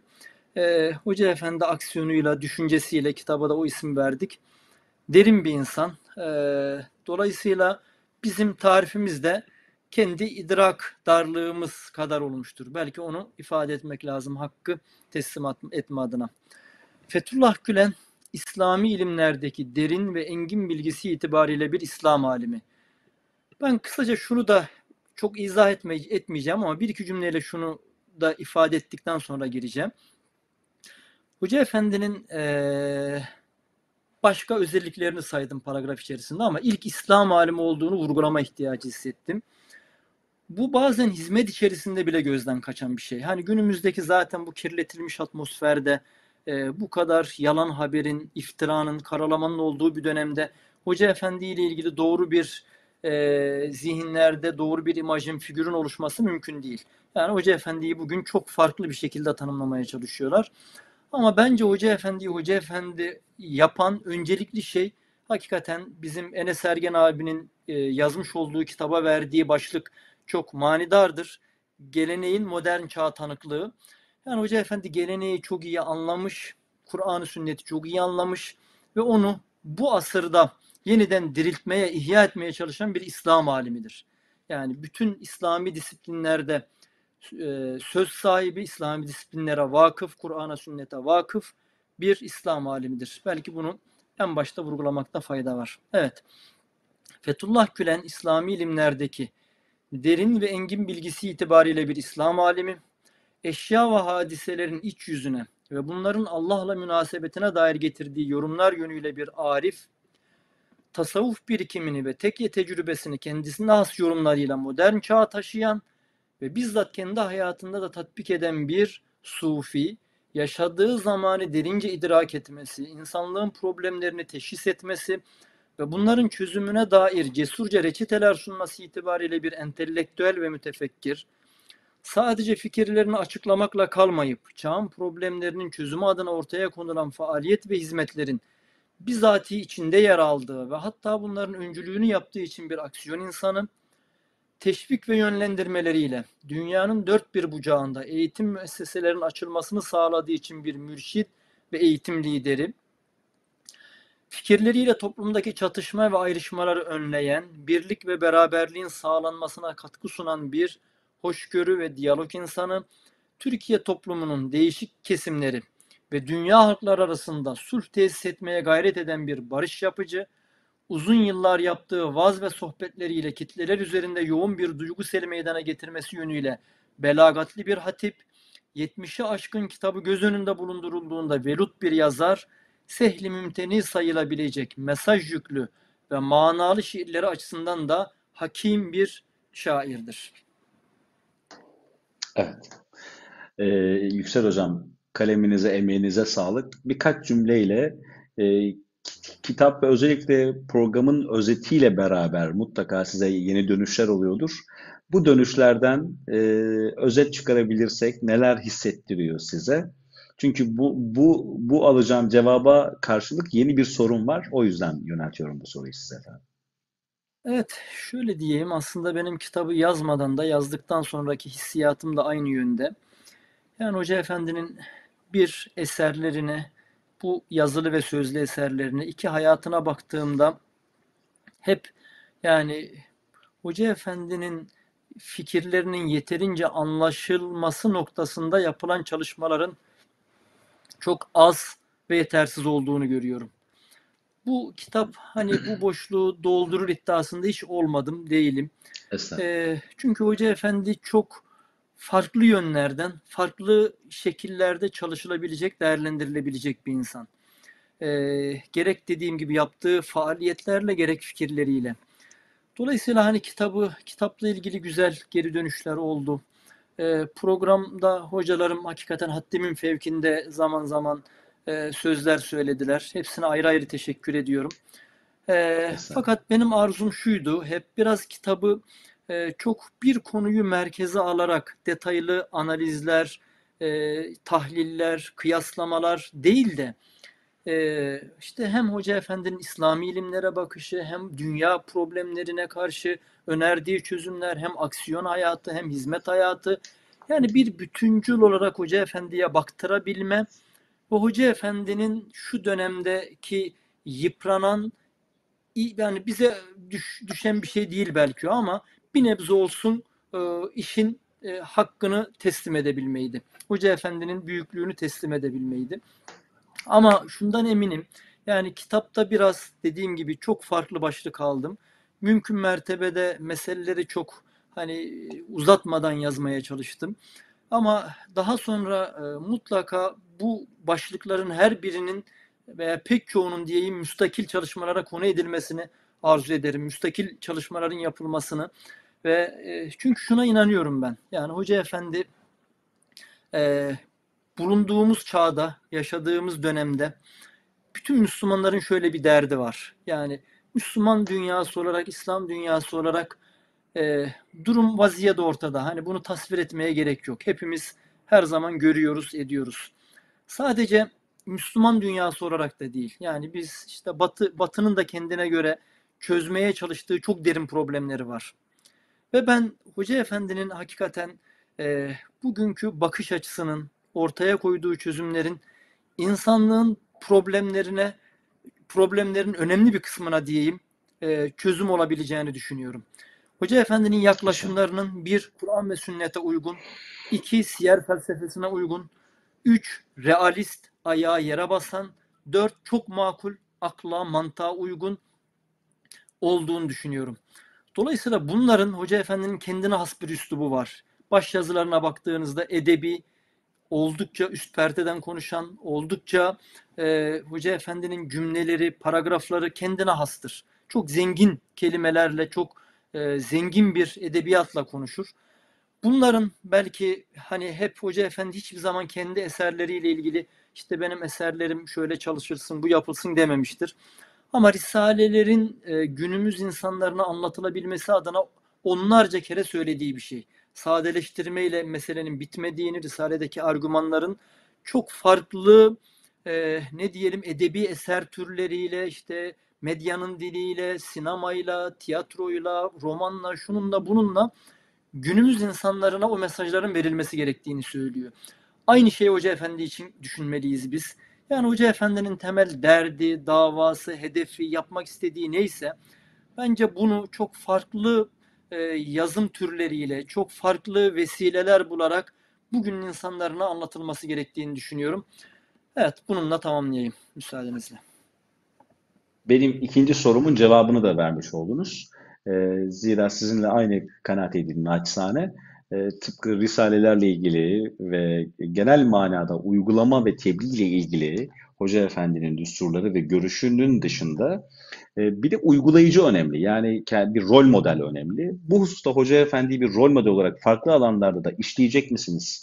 e, Hoca Efendi aksiyonuyla, düşüncesiyle kitaba da o isim verdik. Derin bir insan. E, dolayısıyla bizim tarifimiz de kendi idrak darlığımız kadar olmuştur. Belki onu ifade etmek lazım hakkı teslim etme adına. Fethullah Gülen İslami ilimlerdeki derin ve engin bilgisi itibariyle bir İslam alimi. Ben kısaca şunu da çok izah etme, etmeyeceğim ama bir iki cümleyle şunu da ifade ettikten sonra gireceğim. Hoca Efendi'nin ee, başka özelliklerini saydım paragraf içerisinde ama ilk İslam alimi olduğunu vurgulama ihtiyacı hissettim. Bu bazen hizmet içerisinde bile gözden kaçan bir şey. Hani günümüzdeki zaten bu kirletilmiş atmosferde e, bu kadar yalan haberin, iftiranın, karalamanın olduğu bir dönemde Hoca Efendi ile ilgili doğru bir e, zihinlerde doğru bir imajın, figürün oluşması mümkün değil. Yani Hoca Efendi'yi bugün çok farklı bir şekilde tanımlamaya çalışıyorlar. Ama bence Hoca Efendi'yi Hoca Efendi yapan öncelikli şey hakikaten bizim Enes Ergen abinin e, yazmış olduğu kitaba verdiği başlık çok manidardır. Geleneğin modern çağ tanıklığı. Yani Hoca Efendi geleneği çok iyi anlamış, Kur'an-ı sünneti çok iyi anlamış ve onu bu asırda yeniden diriltmeye, ihya etmeye çalışan bir İslam alimidir. Yani bütün İslami disiplinlerde söz sahibi, İslami disiplinlere vakıf, Kur'an'a, sünnete vakıf bir İslam alimidir. Belki bunu en başta vurgulamakta fayda var. Evet. Fethullah Gülen İslami ilimlerdeki derin ve engin bilgisi itibariyle bir İslam alimi. eşya ve hadiselerin iç yüzüne ve bunların Allah'la münasebetine dair getirdiği yorumlar yönüyle bir arif, tasavvuf birikimini ve tekye tecrübesini kendisine has yorumlarıyla modern çağa taşıyan ve bizzat kendi hayatında da tatbik eden bir sufi, yaşadığı zamanı derince idrak etmesi, insanlığın problemlerini teşhis etmesi ve bunların çözümüne dair cesurca reçeteler sunması itibariyle bir entelektüel ve mütefekkir, sadece fikirlerini açıklamakla kalmayıp çağın problemlerinin çözümü adına ortaya konulan faaliyet ve hizmetlerin bizatihi içinde yer aldığı ve hatta bunların öncülüğünü yaptığı için bir aksiyon insanı, teşvik ve yönlendirmeleriyle dünyanın dört bir bucağında eğitim müesseselerinin açılmasını sağladığı için bir mürşit ve eğitim lideri, fikirleriyle toplumdaki çatışma ve ayrışmaları önleyen, birlik ve beraberliğin sağlanmasına katkı sunan bir hoşgörü ve diyalog insanı, Türkiye toplumunun değişik kesimleri ve dünya halkları arasında sulh tesis etmeye gayret eden bir barış yapıcı, uzun yıllar yaptığı vaz ve sohbetleriyle kitleler üzerinde yoğun bir duygu seli meydana getirmesi yönüyle belagatli bir hatip, 70'i aşkın kitabı göz önünde bulundurulduğunda velut bir yazar, sehli mümteni sayılabilecek mesaj yüklü ve manalı şiirleri açısından da hakim bir şairdir. Evet. Ee, Yüksel Hocam, kaleminize, emeğinize sağlık. Birkaç cümleyle e, kitap ve özellikle programın özetiyle beraber mutlaka size yeni dönüşler oluyordur. Bu dönüşlerden e, özet çıkarabilirsek neler hissettiriyor size? Çünkü bu, bu, bu alacağım cevaba karşılık yeni bir sorun var. O yüzden yöneltiyorum bu soruyu size efendim. Evet, şöyle diyeyim aslında benim kitabı yazmadan da yazdıktan sonraki hissiyatım da aynı yönde. Yani Hoca Efendi'nin bir eserlerine, bu yazılı ve sözlü eserlerine, iki hayatına baktığımda hep yani Hoca Efendi'nin fikirlerinin yeterince anlaşılması noktasında yapılan çalışmaların çok az ve yetersiz olduğunu görüyorum. Bu kitap hani bu boşluğu doldurur iddiasında hiç olmadım değilim. E, çünkü Hoca Efendi çok farklı yönlerden, farklı şekillerde çalışılabilecek, değerlendirilebilecek bir insan. E, gerek dediğim gibi yaptığı faaliyetlerle gerek fikirleriyle. Dolayısıyla hani kitabı, kitapla ilgili güzel geri dönüşler oldu. E, programda hocalarım hakikaten haddimin fevkinde zaman zaman e, sözler söylediler. Hepsine ayrı ayrı teşekkür ediyorum. E, fakat benim arzum şuydu, hep biraz kitabı çok bir konuyu merkeze alarak detaylı analizler, e, tahliller, kıyaslamalar değil de e, işte hem Hoca Efendi'nin İslami ilimlere bakışı hem dünya problemlerine karşı önerdiği çözümler hem aksiyon hayatı hem hizmet hayatı. Yani bir bütüncül olarak Hoca Efendi'ye baktırabilme ve Hoca Efendi'nin şu dönemdeki yıpranan yani bize düş, düşen bir şey değil belki ama bir nebze olsun e, işin e, hakkını teslim edebilmeydi. Hoca Efendi'nin büyüklüğünü teslim edebilmeydi. Ama şundan eminim. Yani kitapta biraz dediğim gibi çok farklı başlık aldım. Mümkün mertebede meseleleri çok hani uzatmadan yazmaya çalıştım. Ama daha sonra e, mutlaka bu başlıkların her birinin veya pek çoğunun diyeyim müstakil çalışmalara konu edilmesini arzu ederim. Müstakil çalışmaların yapılmasını ve e, çünkü şuna inanıyorum ben. Yani Hoca Efendi e, bulunduğumuz çağda, yaşadığımız dönemde bütün Müslümanların şöyle bir derdi var. Yani Müslüman dünyası olarak, İslam dünyası olarak e, durum vaziyet ortada. Hani bunu tasvir etmeye gerek yok. Hepimiz her zaman görüyoruz, ediyoruz. Sadece Müslüman dünyası olarak da değil. Yani biz işte Batı Batı'nın da kendine göre çözmeye çalıştığı çok derin problemleri var. Ve ben Hoca Efendi'nin hakikaten e, bugünkü bakış açısının ortaya koyduğu çözümlerin insanlığın problemlerine problemlerin önemli bir kısmına diyeyim e, çözüm olabileceğini düşünüyorum. Hoca Efendi'nin yaklaşımlarının bir Kur'an ve sünnete uygun, iki siyer felsefesine uygun, üç realist, ayağa yere basan, dört çok makul, akla, mantığa uygun olduğunu düşünüyorum. Dolayısıyla bunların Hoca Efendi'nin kendine has bir üslubu var. Baş yazılarına baktığınızda edebi, oldukça üst perdeden konuşan, oldukça e, Hoca Efendi'nin cümleleri, paragrafları kendine hastır. Çok zengin kelimelerle, çok e, zengin bir edebiyatla konuşur. Bunların belki hani hep Hoca Efendi hiçbir zaman kendi eserleriyle ilgili işte benim eserlerim şöyle çalışırsın, bu yapılsın dememiştir. Ama risalelerin e, günümüz insanlarına anlatılabilmesi adına onlarca kere söylediği bir şey. Sadeleştirmeyle meselenin bitmediğini, risaledeki argümanların çok farklı e, ne diyelim edebi eser türleriyle işte medyanın diliyle, sinemayla, tiyatroyla, romanla, şununla bununla günümüz insanlarına o mesajların verilmesi gerektiğini söylüyor. Aynı şeyi Hoca Efendi için düşünmeliyiz biz. Yani Hoca Efendi'nin temel derdi, davası, hedefi, yapmak istediği neyse bence bunu çok farklı e, yazım türleriyle, çok farklı vesileler bularak bugünün insanlarına anlatılması gerektiğini düşünüyorum. Evet, bununla tamamlayayım müsaadenizle. Benim ikinci sorumun cevabını da vermiş oldunuz. E, zira sizinle aynı kanaat edildim naçizane. E, tıpkı risalelerle ilgili ve genel manada uygulama ve tebliğ ile ilgili Hoca Efendi'nin düsturları ve görüşünün dışında e, bir de uygulayıcı önemli. Yani bir rol model önemli. Bu hususta Hoca Efendi'yi bir rol model olarak farklı alanlarda da işleyecek misiniz?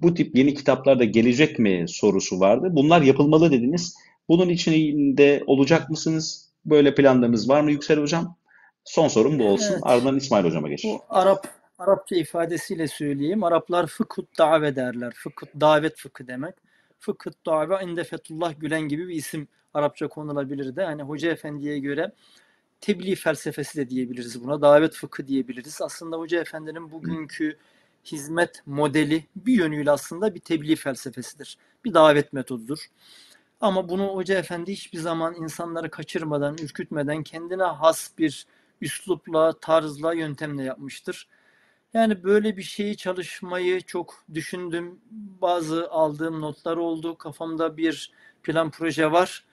Bu tip yeni kitaplar da gelecek mi sorusu vardı. Bunlar yapılmalı dediniz. Bunun içinde olacak mısınız? Böyle planlarınız var mı Yüksel Hocam? Son sorum bu olsun. Evet. Ardından İsmail Hocam'a geçeyim. Bu Arap Arapça ifadesiyle söyleyeyim. Araplar fıkhut dave derler. Fıkhut davet fıkı demek. Fıkhut dave inde Fethullah Gülen gibi bir isim Arapça konulabilir de. Hani Hoca Efendi'ye göre tebliğ felsefesi de diyebiliriz buna. Davet fıkı diyebiliriz. Aslında Hoca Efendi'nin bugünkü hizmet modeli bir yönüyle aslında bir tebliğ felsefesidir. Bir davet metodudur. Ama bunu Hoca Efendi hiçbir zaman insanları kaçırmadan, ürkütmeden kendine has bir üslupla, tarzla, yöntemle yapmıştır. Yani böyle bir şeyi çalışmayı çok düşündüm. Bazı aldığım notlar oldu. Kafamda bir plan proje var.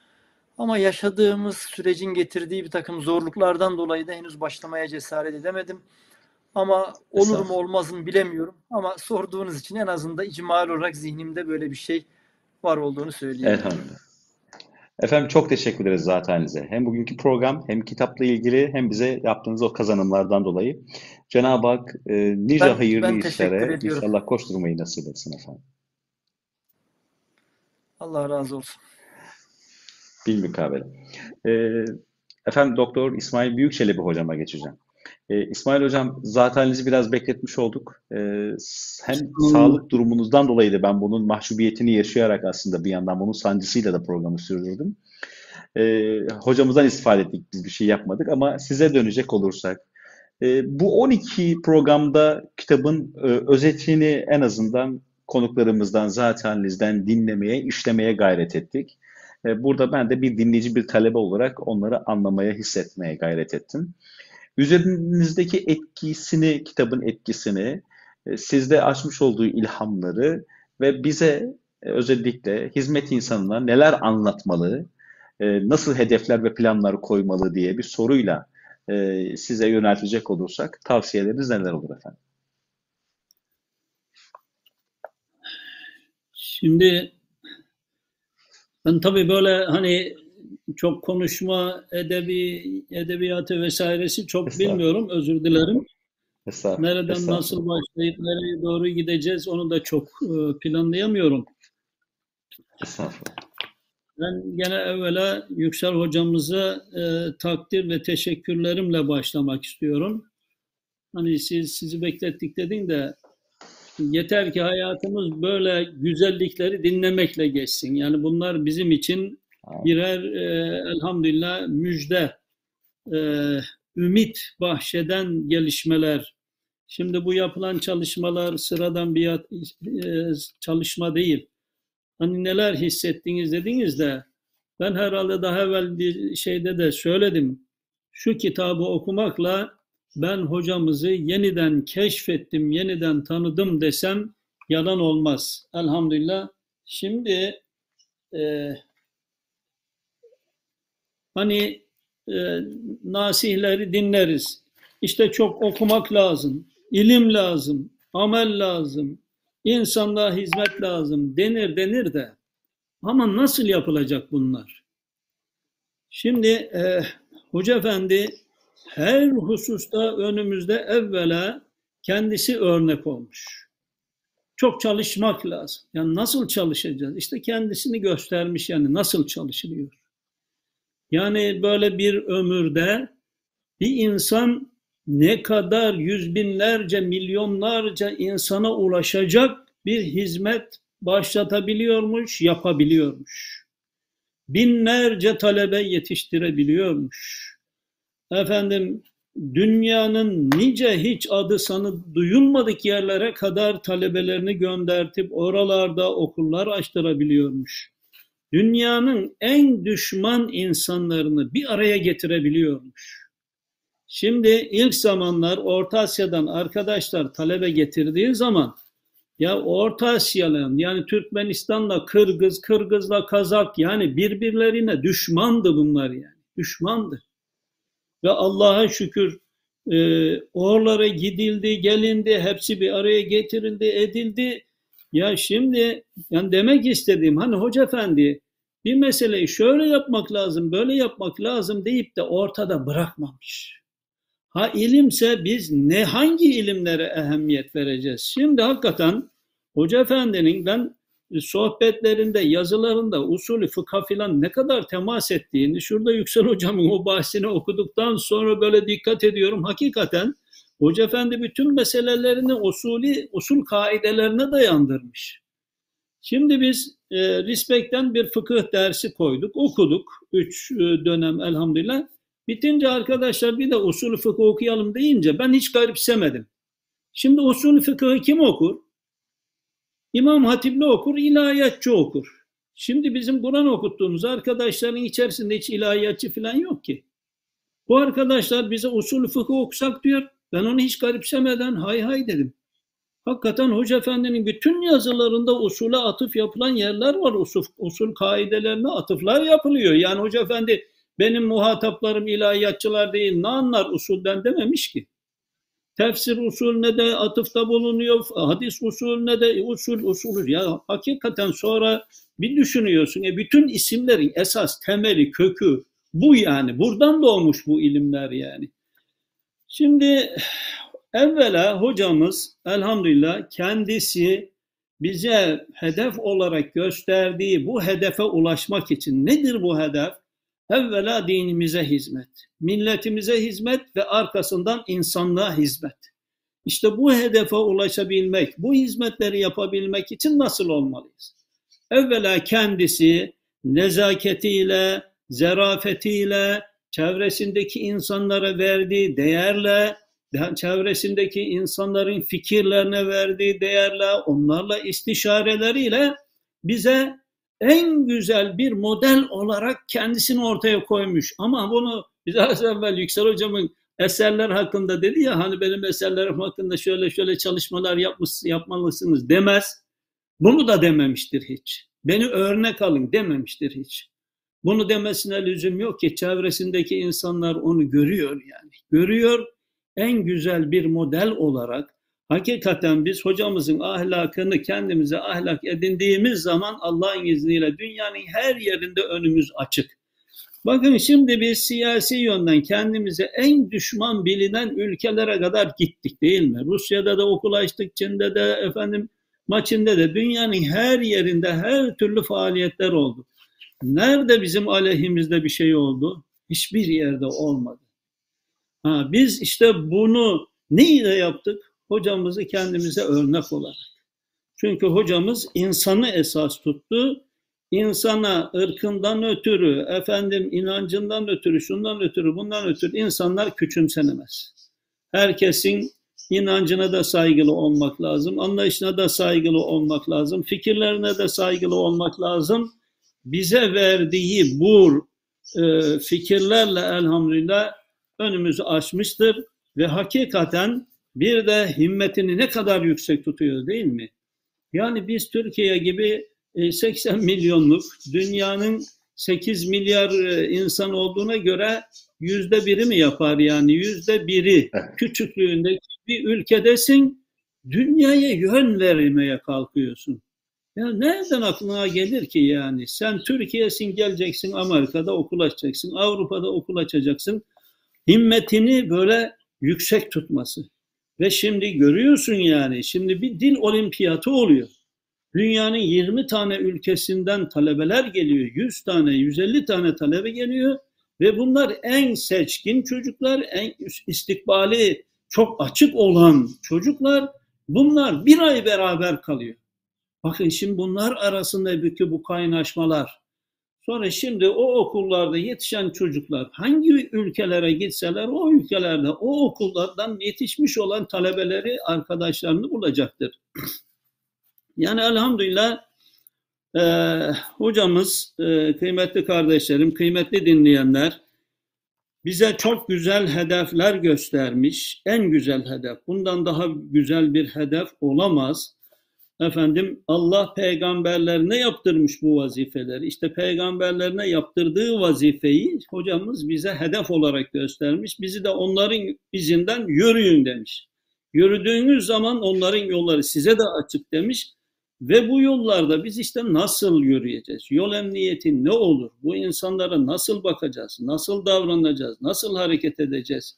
Ama yaşadığımız sürecin getirdiği bir takım zorluklardan dolayı da henüz başlamaya cesaret edemedim. Ama olur mu olmaz mı bilemiyorum. Ama sorduğunuz için en azından icmal olarak zihnimde böyle bir şey var olduğunu söyleyeyim. Elhamdülillah. Efendim çok teşekkür ederiz zaten size. Hem bugünkü program hem kitapla ilgili hem bize yaptığınız o kazanımlardan dolayı. Cenab-ı Hak e, nice ben, hayırlı ben işlere inşallah koşturmayı nasip etsin efendim. Allah razı olsun. Bilmukabele. E, efendim Doktor İsmail Büyükçelebi hocama geçeceğim. E, İsmail Hocam zateninizi biraz bekletmiş olduk. E, hem hmm. sağlık durumunuzdan dolayı da ben bunun mahcubiyetini yaşayarak aslında bir yandan bunun sancısıyla da programı sürdürdüm. E, hocamızdan istifade ettik, biz bir şey yapmadık ama size dönecek olursak. E, bu 12 programda kitabın e, özetini en azından konuklarımızdan, zatenizden dinlemeye, işlemeye gayret ettik. E, burada ben de bir dinleyici, bir talebe olarak onları anlamaya, hissetmeye gayret ettim. Üzerinizdeki etkisini, kitabın etkisini, e, sizde açmış olduğu ilhamları ve bize e, özellikle hizmet insanına neler anlatmalı, e, nasıl hedefler ve planlar koymalı diye bir soruyla size yöneltecek olursak tavsiyeleriniz neler olur efendim? Şimdi ben tabii böyle hani çok konuşma, edebi, edebiyatı vesairesi çok bilmiyorum. Özür dilerim. Nereden nasıl başlayıp nereye doğru gideceğiz onu da çok e, planlayamıyorum. Ben gene evvela Yüksel hocamıza e, takdir ve teşekkürlerimle başlamak istiyorum. Hani siz sizi beklettik dedin de yeter ki hayatımız böyle güzellikleri dinlemekle geçsin. Yani bunlar bizim için birer e, elhamdülillah müjde, e, ümit bahşeden gelişmeler. Şimdi bu yapılan çalışmalar sıradan bir e, çalışma değil. Hani neler hissettiniz dediniz de ben herhalde daha evvel bir şeyde de söyledim. Şu kitabı okumakla ben hocamızı yeniden keşfettim, yeniden tanıdım desem yalan olmaz. Elhamdülillah. Şimdi e, Hani e, nasihleri dinleriz. İşte çok okumak lazım, ilim lazım, amel lazım, insanlığa hizmet lazım denir denir de ama nasıl yapılacak bunlar? Şimdi e, Hoca Efendi her hususta önümüzde evvela kendisi örnek olmuş. Çok çalışmak lazım. Yani nasıl çalışacağız? İşte kendisini göstermiş yani nasıl çalışılıyor. Yani böyle bir ömürde bir insan ne kadar yüz binlerce, milyonlarca insana ulaşacak bir hizmet başlatabiliyormuş, yapabiliyormuş. Binlerce talebe yetiştirebiliyormuş. Efendim dünyanın nice hiç adı sanı duyulmadık yerlere kadar talebelerini göndertip oralarda okullar açtırabiliyormuş. Dünyanın en düşman insanlarını bir araya getirebiliyormuş. Şimdi ilk zamanlar Orta Asya'dan arkadaşlar talebe getirdiği zaman ya Orta Asyalı yani Türkmenistan'la Kırgız, Kırgız'la Kazak yani birbirlerine düşmandı bunlar yani. Düşmandı. Ve Allah'a şükür e, oralara gidildi, gelindi, hepsi bir araya getirildi, edildi. Ya şimdi yani demek istediğim hani hoca efendi bir meseleyi şöyle yapmak lazım, böyle yapmak lazım deyip de ortada bırakmamış. Ha ilimse biz ne hangi ilimlere ehemmiyet vereceğiz? Şimdi hakikaten Hoca Efendi'nin ben sohbetlerinde, yazılarında usulü fıkha filan ne kadar temas ettiğini, şurada Yüksel Hocam'ın o bahsini okuduktan sonra böyle dikkat ediyorum. Hakikaten Hoca Efendi bütün meselelerini usulü, usul kaidelerine dayandırmış. Şimdi biz e, Rispek'ten bir fıkıh dersi koyduk, okuduk. Üç e, dönem elhamdülillah. Bitince arkadaşlar bir de usulü fıkıh okuyalım deyince ben hiç garipsemedim. Şimdi usulü fıkıhı kim okur? İmam Hatipli okur, ilahiyatçı okur. Şimdi bizim Kur'an okuttuğumuz arkadaşların içerisinde hiç ilahiyatçı falan yok ki. Bu arkadaşlar bize usul fıkıh okusak diyor. Ben onu hiç garipsemeden hay hay dedim. Hakikaten Hoca Efendi'nin bütün yazılarında usule atıf yapılan yerler var. Usul, usul kaidelerine atıflar yapılıyor. Yani Hoca Efendi benim muhataplarım ilahiyatçılar değil ne anlar usulden dememiş ki. Tefsir usulüne de atıfta bulunuyor, hadis usulüne de usul usulü. Ya hakikaten sonra bir düşünüyorsun. E bütün isimlerin esas temeli, kökü bu yani. Buradan doğmuş bu ilimler yani. Şimdi evvela hocamız elhamdülillah kendisi bize hedef olarak gösterdiği bu hedefe ulaşmak için nedir bu hedef? Evvela dinimize hizmet, milletimize hizmet ve arkasından insanlığa hizmet. İşte bu hedefe ulaşabilmek, bu hizmetleri yapabilmek için nasıl olmalıyız? Evvela kendisi nezaketiyle, zerafetiyle, çevresindeki insanlara verdiği değerle, çevresindeki insanların fikirlerine verdiği değerle, onlarla istişareleriyle bize en güzel bir model olarak kendisini ortaya koymuş. Ama bunu biraz evvel Yüksel Hocam'ın eserler hakkında dedi ya hani benim eserlerim hakkında şöyle şöyle çalışmalar yapmış, yapmalısınız demez. Bunu da dememiştir hiç. Beni örnek alın dememiştir hiç. Bunu demesine lüzum yok ki çevresindeki insanlar onu görüyor yani. Görüyor en güzel bir model olarak Hakikaten biz hocamızın ahlakını kendimize ahlak edindiğimiz zaman Allah'ın izniyle dünyanın her yerinde önümüz açık. Bakın şimdi biz siyasi yönden kendimize en düşman bilinen ülkelere kadar gittik değil mi? Rusya'da da okul açtık, Çin'de de efendim maçında de dünyanın her yerinde her türlü faaliyetler oldu. Nerede bizim aleyhimizde bir şey oldu? Hiçbir yerde olmadı. Ha, biz işte bunu neyle yaptık? hocamızı kendimize örnek olarak. Çünkü hocamız insanı esas tuttu. İnsana ırkından ötürü, efendim inancından ötürü, şundan ötürü, bundan ötürü insanlar küçümsenemez. Herkesin inancına da saygılı olmak lazım, anlayışına da saygılı olmak lazım, fikirlerine de saygılı olmak lazım. Bize verdiği bu e, fikirlerle elhamdülillah önümüzü açmıştır ve hakikaten bir de himmetini ne kadar yüksek tutuyor değil mi? Yani biz Türkiye gibi 80 e, milyonluk dünyanın 8 milyar e, insan olduğuna göre yüzde biri mi yapar yani yüzde biri küçüklüğündeki bir ülkedesin dünyaya yön vermeye kalkıyorsun. Ya nereden aklına gelir ki yani? Sen Türkiye'sin geleceksin Amerika'da okul açacaksın, Avrupa'da okul açacaksın. Himmetini böyle yüksek tutması. Ve şimdi görüyorsun yani şimdi bir dil olimpiyatı oluyor. Dünyanın 20 tane ülkesinden talebeler geliyor. 100 tane, 150 tane talebe geliyor. Ve bunlar en seçkin çocuklar, en istikbali çok açık olan çocuklar. Bunlar bir ay beraber kalıyor. Bakın şimdi bunlar arasında bütün bu kaynaşmalar. Sonra şimdi o okullarda yetişen çocuklar hangi ülkelere gitseler o ülkelerde o okullardan yetişmiş olan talebeleri arkadaşlarını bulacaktır. Yani elhamdülillah e, hocamız, e, kıymetli kardeşlerim, kıymetli dinleyenler bize çok güzel hedefler göstermiş. En güzel hedef. Bundan daha güzel bir hedef olamaz. Efendim Allah peygamberlerine yaptırmış bu vazifeleri. İşte peygamberlerine yaptırdığı vazifeyi hocamız bize hedef olarak göstermiş. Bizi de onların izinden yürüyün demiş. Yürüdüğünüz zaman onların yolları size de açık demiş. Ve bu yollarda biz işte nasıl yürüyeceğiz? Yol emniyeti ne olur? Bu insanlara nasıl bakacağız? Nasıl davranacağız? Nasıl hareket edeceğiz?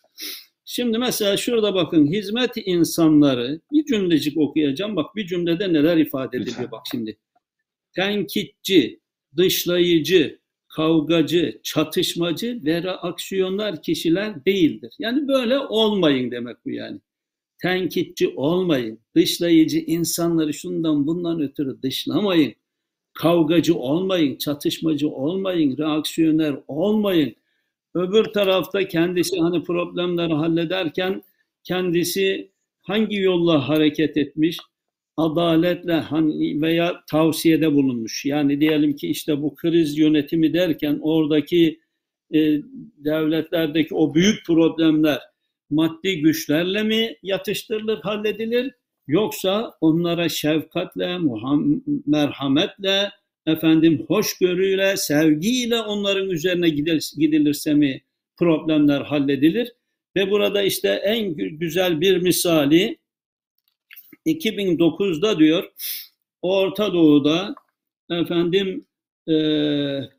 Şimdi mesela şurada bakın hizmet insanları bir cümlecik okuyacağım. Bak bir cümlede neler ifade ediliyor bak şimdi. Tenkitçi, dışlayıcı, kavgacı, çatışmacı ve reaksiyonlar kişiler değildir. Yani böyle olmayın demek bu yani. Tenkitçi olmayın, dışlayıcı insanları şundan bundan ötürü dışlamayın. Kavgacı olmayın, çatışmacı olmayın, reaksiyoner olmayın Öbür tarafta kendisi hani problemleri hallederken kendisi hangi yolla hareket etmiş? Adaletle hani veya tavsiyede bulunmuş. Yani diyelim ki işte bu kriz yönetimi derken oradaki e, devletlerdeki o büyük problemler maddi güçlerle mi yatıştırılır, halledilir? Yoksa onlara şefkatle, merhametle, efendim hoşgörüyle, sevgiyle onların üzerine gidilirse mi problemler halledilir? Ve burada işte en güzel bir misali 2009'da diyor Orta Doğu'da efendim e,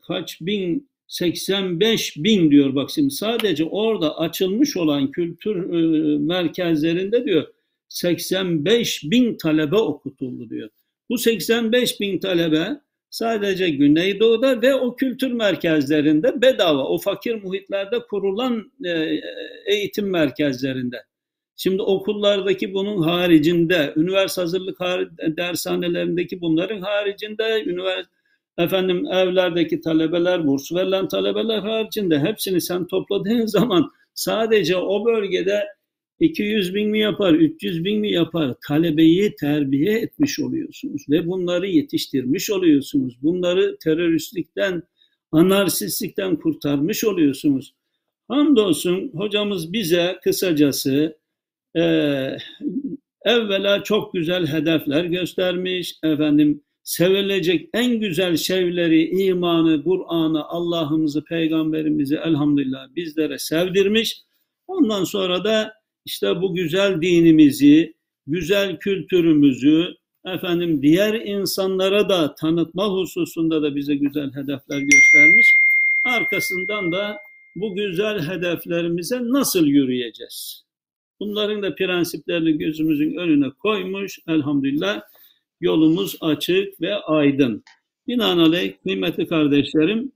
kaç bin 85 bin diyor bak şimdi sadece orada açılmış olan kültür e, merkezlerinde diyor 85 bin talebe okutuldu diyor. Bu 85 bin talebe sadece Güneydoğu'da ve o kültür merkezlerinde bedava, o fakir muhitlerde kurulan e, eğitim merkezlerinde. Şimdi okullardaki bunun haricinde, üniversite hazırlık dershanelerindeki bunların haricinde, üniversite efendim evlerdeki talebeler, burs verilen talebeler haricinde hepsini sen topladığın zaman sadece o bölgede 200 bin mi yapar, 300 bin mi yapar? Talebeyi terbiye etmiş oluyorsunuz ve bunları yetiştirmiş oluyorsunuz. Bunları teröristlikten, anarşistlikten kurtarmış oluyorsunuz. Hamdolsun hocamız bize kısacası e, evvela çok güzel hedefler göstermiş. Efendim sevilecek en güzel şeyleri, imanı, Kur'an'ı, Allah'ımızı, peygamberimizi elhamdülillah bizlere sevdirmiş. Ondan sonra da işte bu güzel dinimizi, güzel kültürümüzü efendim diğer insanlara da tanıtma hususunda da bize güzel hedefler göstermiş. Arkasından da bu güzel hedeflerimize nasıl yürüyeceğiz? Bunların da prensiplerini gözümüzün önüne koymuş. Elhamdülillah yolumuz açık ve aydın. Binaenaleyh kıymetli kardeşlerim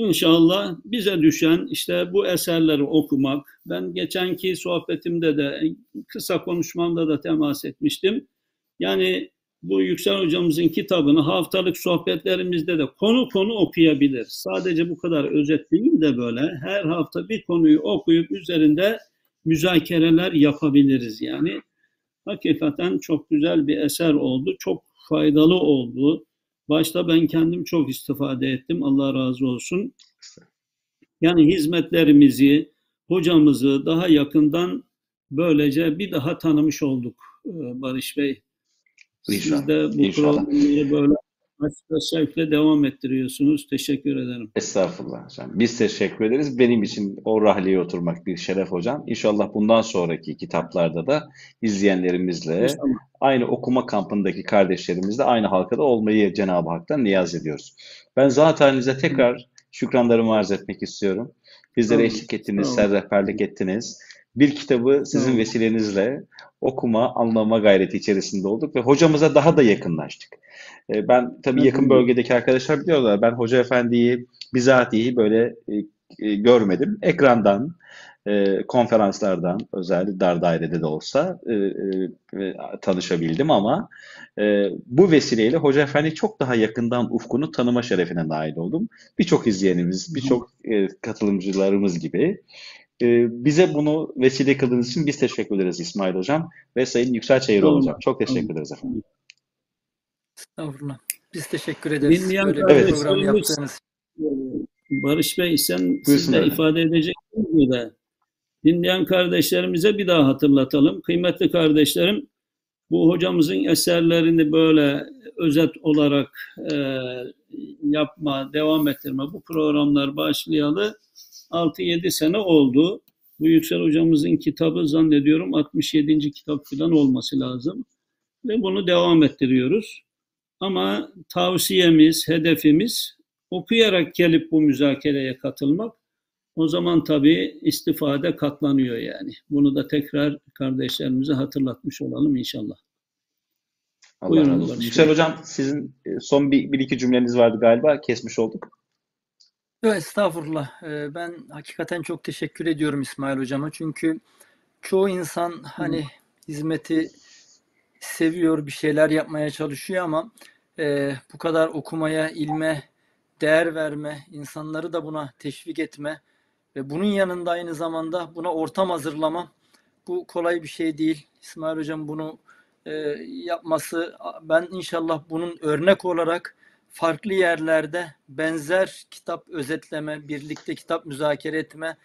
İnşallah bize düşen işte bu eserleri okumak. Ben geçenki sohbetimde de kısa konuşmamda da temas etmiştim. Yani bu Yüksel Hocamızın kitabını haftalık sohbetlerimizde de konu konu okuyabilir. Sadece bu kadar özet değil de böyle her hafta bir konuyu okuyup üzerinde müzakereler yapabiliriz. Yani hakikaten çok güzel bir eser oldu. Çok faydalı oldu. Başta ben kendim çok istifade ettim. Allah razı olsun. Yani hizmetlerimizi, hocamızı daha yakından böylece bir daha tanımış olduk e, Barış Bey. Siz de bu programı böyle Başka şevkle devam ettiriyorsunuz. Teşekkür ederim. Estağfurullah hocam. Biz teşekkür ederiz. Benim için o rahleye oturmak bir şeref hocam. İnşallah bundan sonraki kitaplarda da izleyenlerimizle İnşallah. aynı okuma kampındaki kardeşlerimizle aynı halkada olmayı Cenab-ı Hak'tan niyaz ediyoruz. Ben zaten size tekrar şükranlarımı arz etmek istiyorum. Bizlere eşlik ettiniz, serrehberlik ettiniz. Bir kitabı sizin vesilenizle okuma, anlama gayreti içerisinde olduk ve hocamıza daha da yakınlaştık. E, ben tabii yakın bölgedeki arkadaşlar biliyorlar. Ben Hoca Efendi'yi bizatihi böyle e, e, görmedim. Ekrandan, konferanslardan, özel dar dairede de olsa tanışabildim ama bu vesileyle Hoca Efendi çok daha yakından ufkunu tanıma şerefine nail oldum. Birçok izleyenimiz, birçok katılımcılarımız gibi. Bize bunu vesile kıldığınız için biz teşekkür ederiz İsmail Hocam ve Sayın Yüksel Çayıroğlu Hocam. Çok teşekkür ederiz efendim. Estağfurullah. Biz teşekkür ederiz. Dinleyen Böyle bir program yaptığınız Barış Bey sen siz de ifade edeceksiniz mi de dinleyen kardeşlerimize bir daha hatırlatalım. Kıymetli kardeşlerim bu hocamızın eserlerini böyle özet olarak e, yapma, devam ettirme bu programlar başlayalı 6-7 sene oldu. Bu Yüksel hocamızın kitabı zannediyorum 67. kitap falan olması lazım. Ve bunu devam ettiriyoruz. Ama tavsiyemiz, hedefimiz okuyarak gelip bu müzakereye katılmak. O zaman tabii istifade katlanıyor yani. Bunu da tekrar kardeşlerimize hatırlatmış olalım inşallah. Allah Buyurun olsun. Yüksel Hocam sizin e, son bir, bir iki cümleniz vardı galiba. Kesmiş olduk. Yok estağfurullah. Ee, ben hakikaten çok teşekkür ediyorum İsmail Hocama. Çünkü çoğu insan hani hizmeti seviyor, bir şeyler yapmaya çalışıyor ama e, bu kadar okumaya, ilme değer verme, insanları da buna teşvik etme ve bunun yanında aynı zamanda buna ortam hazırlama bu kolay bir şey değil. İsmail Hocam bunu e, yapması ben inşallah bunun örnek olarak farklı yerlerde benzer kitap özetleme, birlikte kitap müzakere etme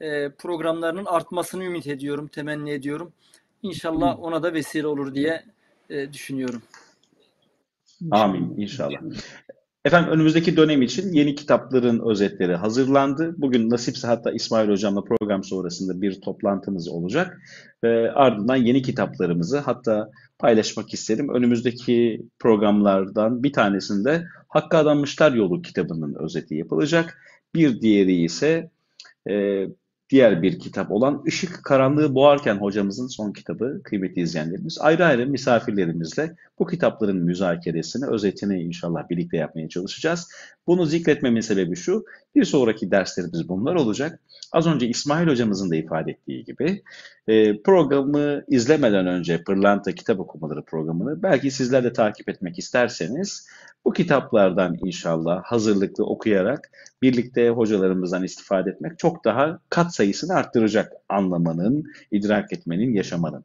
e, programlarının artmasını ümit ediyorum, temenni ediyorum. İnşallah ona da vesile olur diye e, düşünüyorum. Amin inşallah. Efendim önümüzdeki dönem için yeni kitapların özetleri hazırlandı. Bugün nasipse hatta İsmail Hocam'la program sonrasında bir toplantımız olacak. Ve ardından yeni kitaplarımızı hatta paylaşmak isterim. Önümüzdeki programlardan bir tanesinde Hakkı Adanmışlar Yolu kitabının özeti yapılacak. Bir diğeri ise e, diğer bir kitap olan Işık Karanlığı Boğarken hocamızın son kitabı kıymetli izleyenlerimiz. Ayrı ayrı misafirlerimizle bu kitapların müzakeresini, özetini inşallah birlikte yapmaya çalışacağız. Bunu zikretmemin sebebi şu, bir sonraki derslerimiz bunlar olacak. Az önce İsmail hocamızın da ifade ettiği gibi e, programı izlemeden önce Pırlanta Kitap Okumaları programını belki sizler de takip etmek isterseniz bu kitaplardan inşallah hazırlıklı okuyarak birlikte hocalarımızdan istifade etmek çok daha kat sayısını arttıracak anlamanın, idrak etmenin, yaşamanın.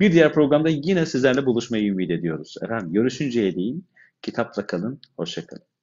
Bir diğer programda yine sizlerle buluşmayı ümit ediyoruz. Efendim görüşünceye değin kitapla kalın, hoşçakalın.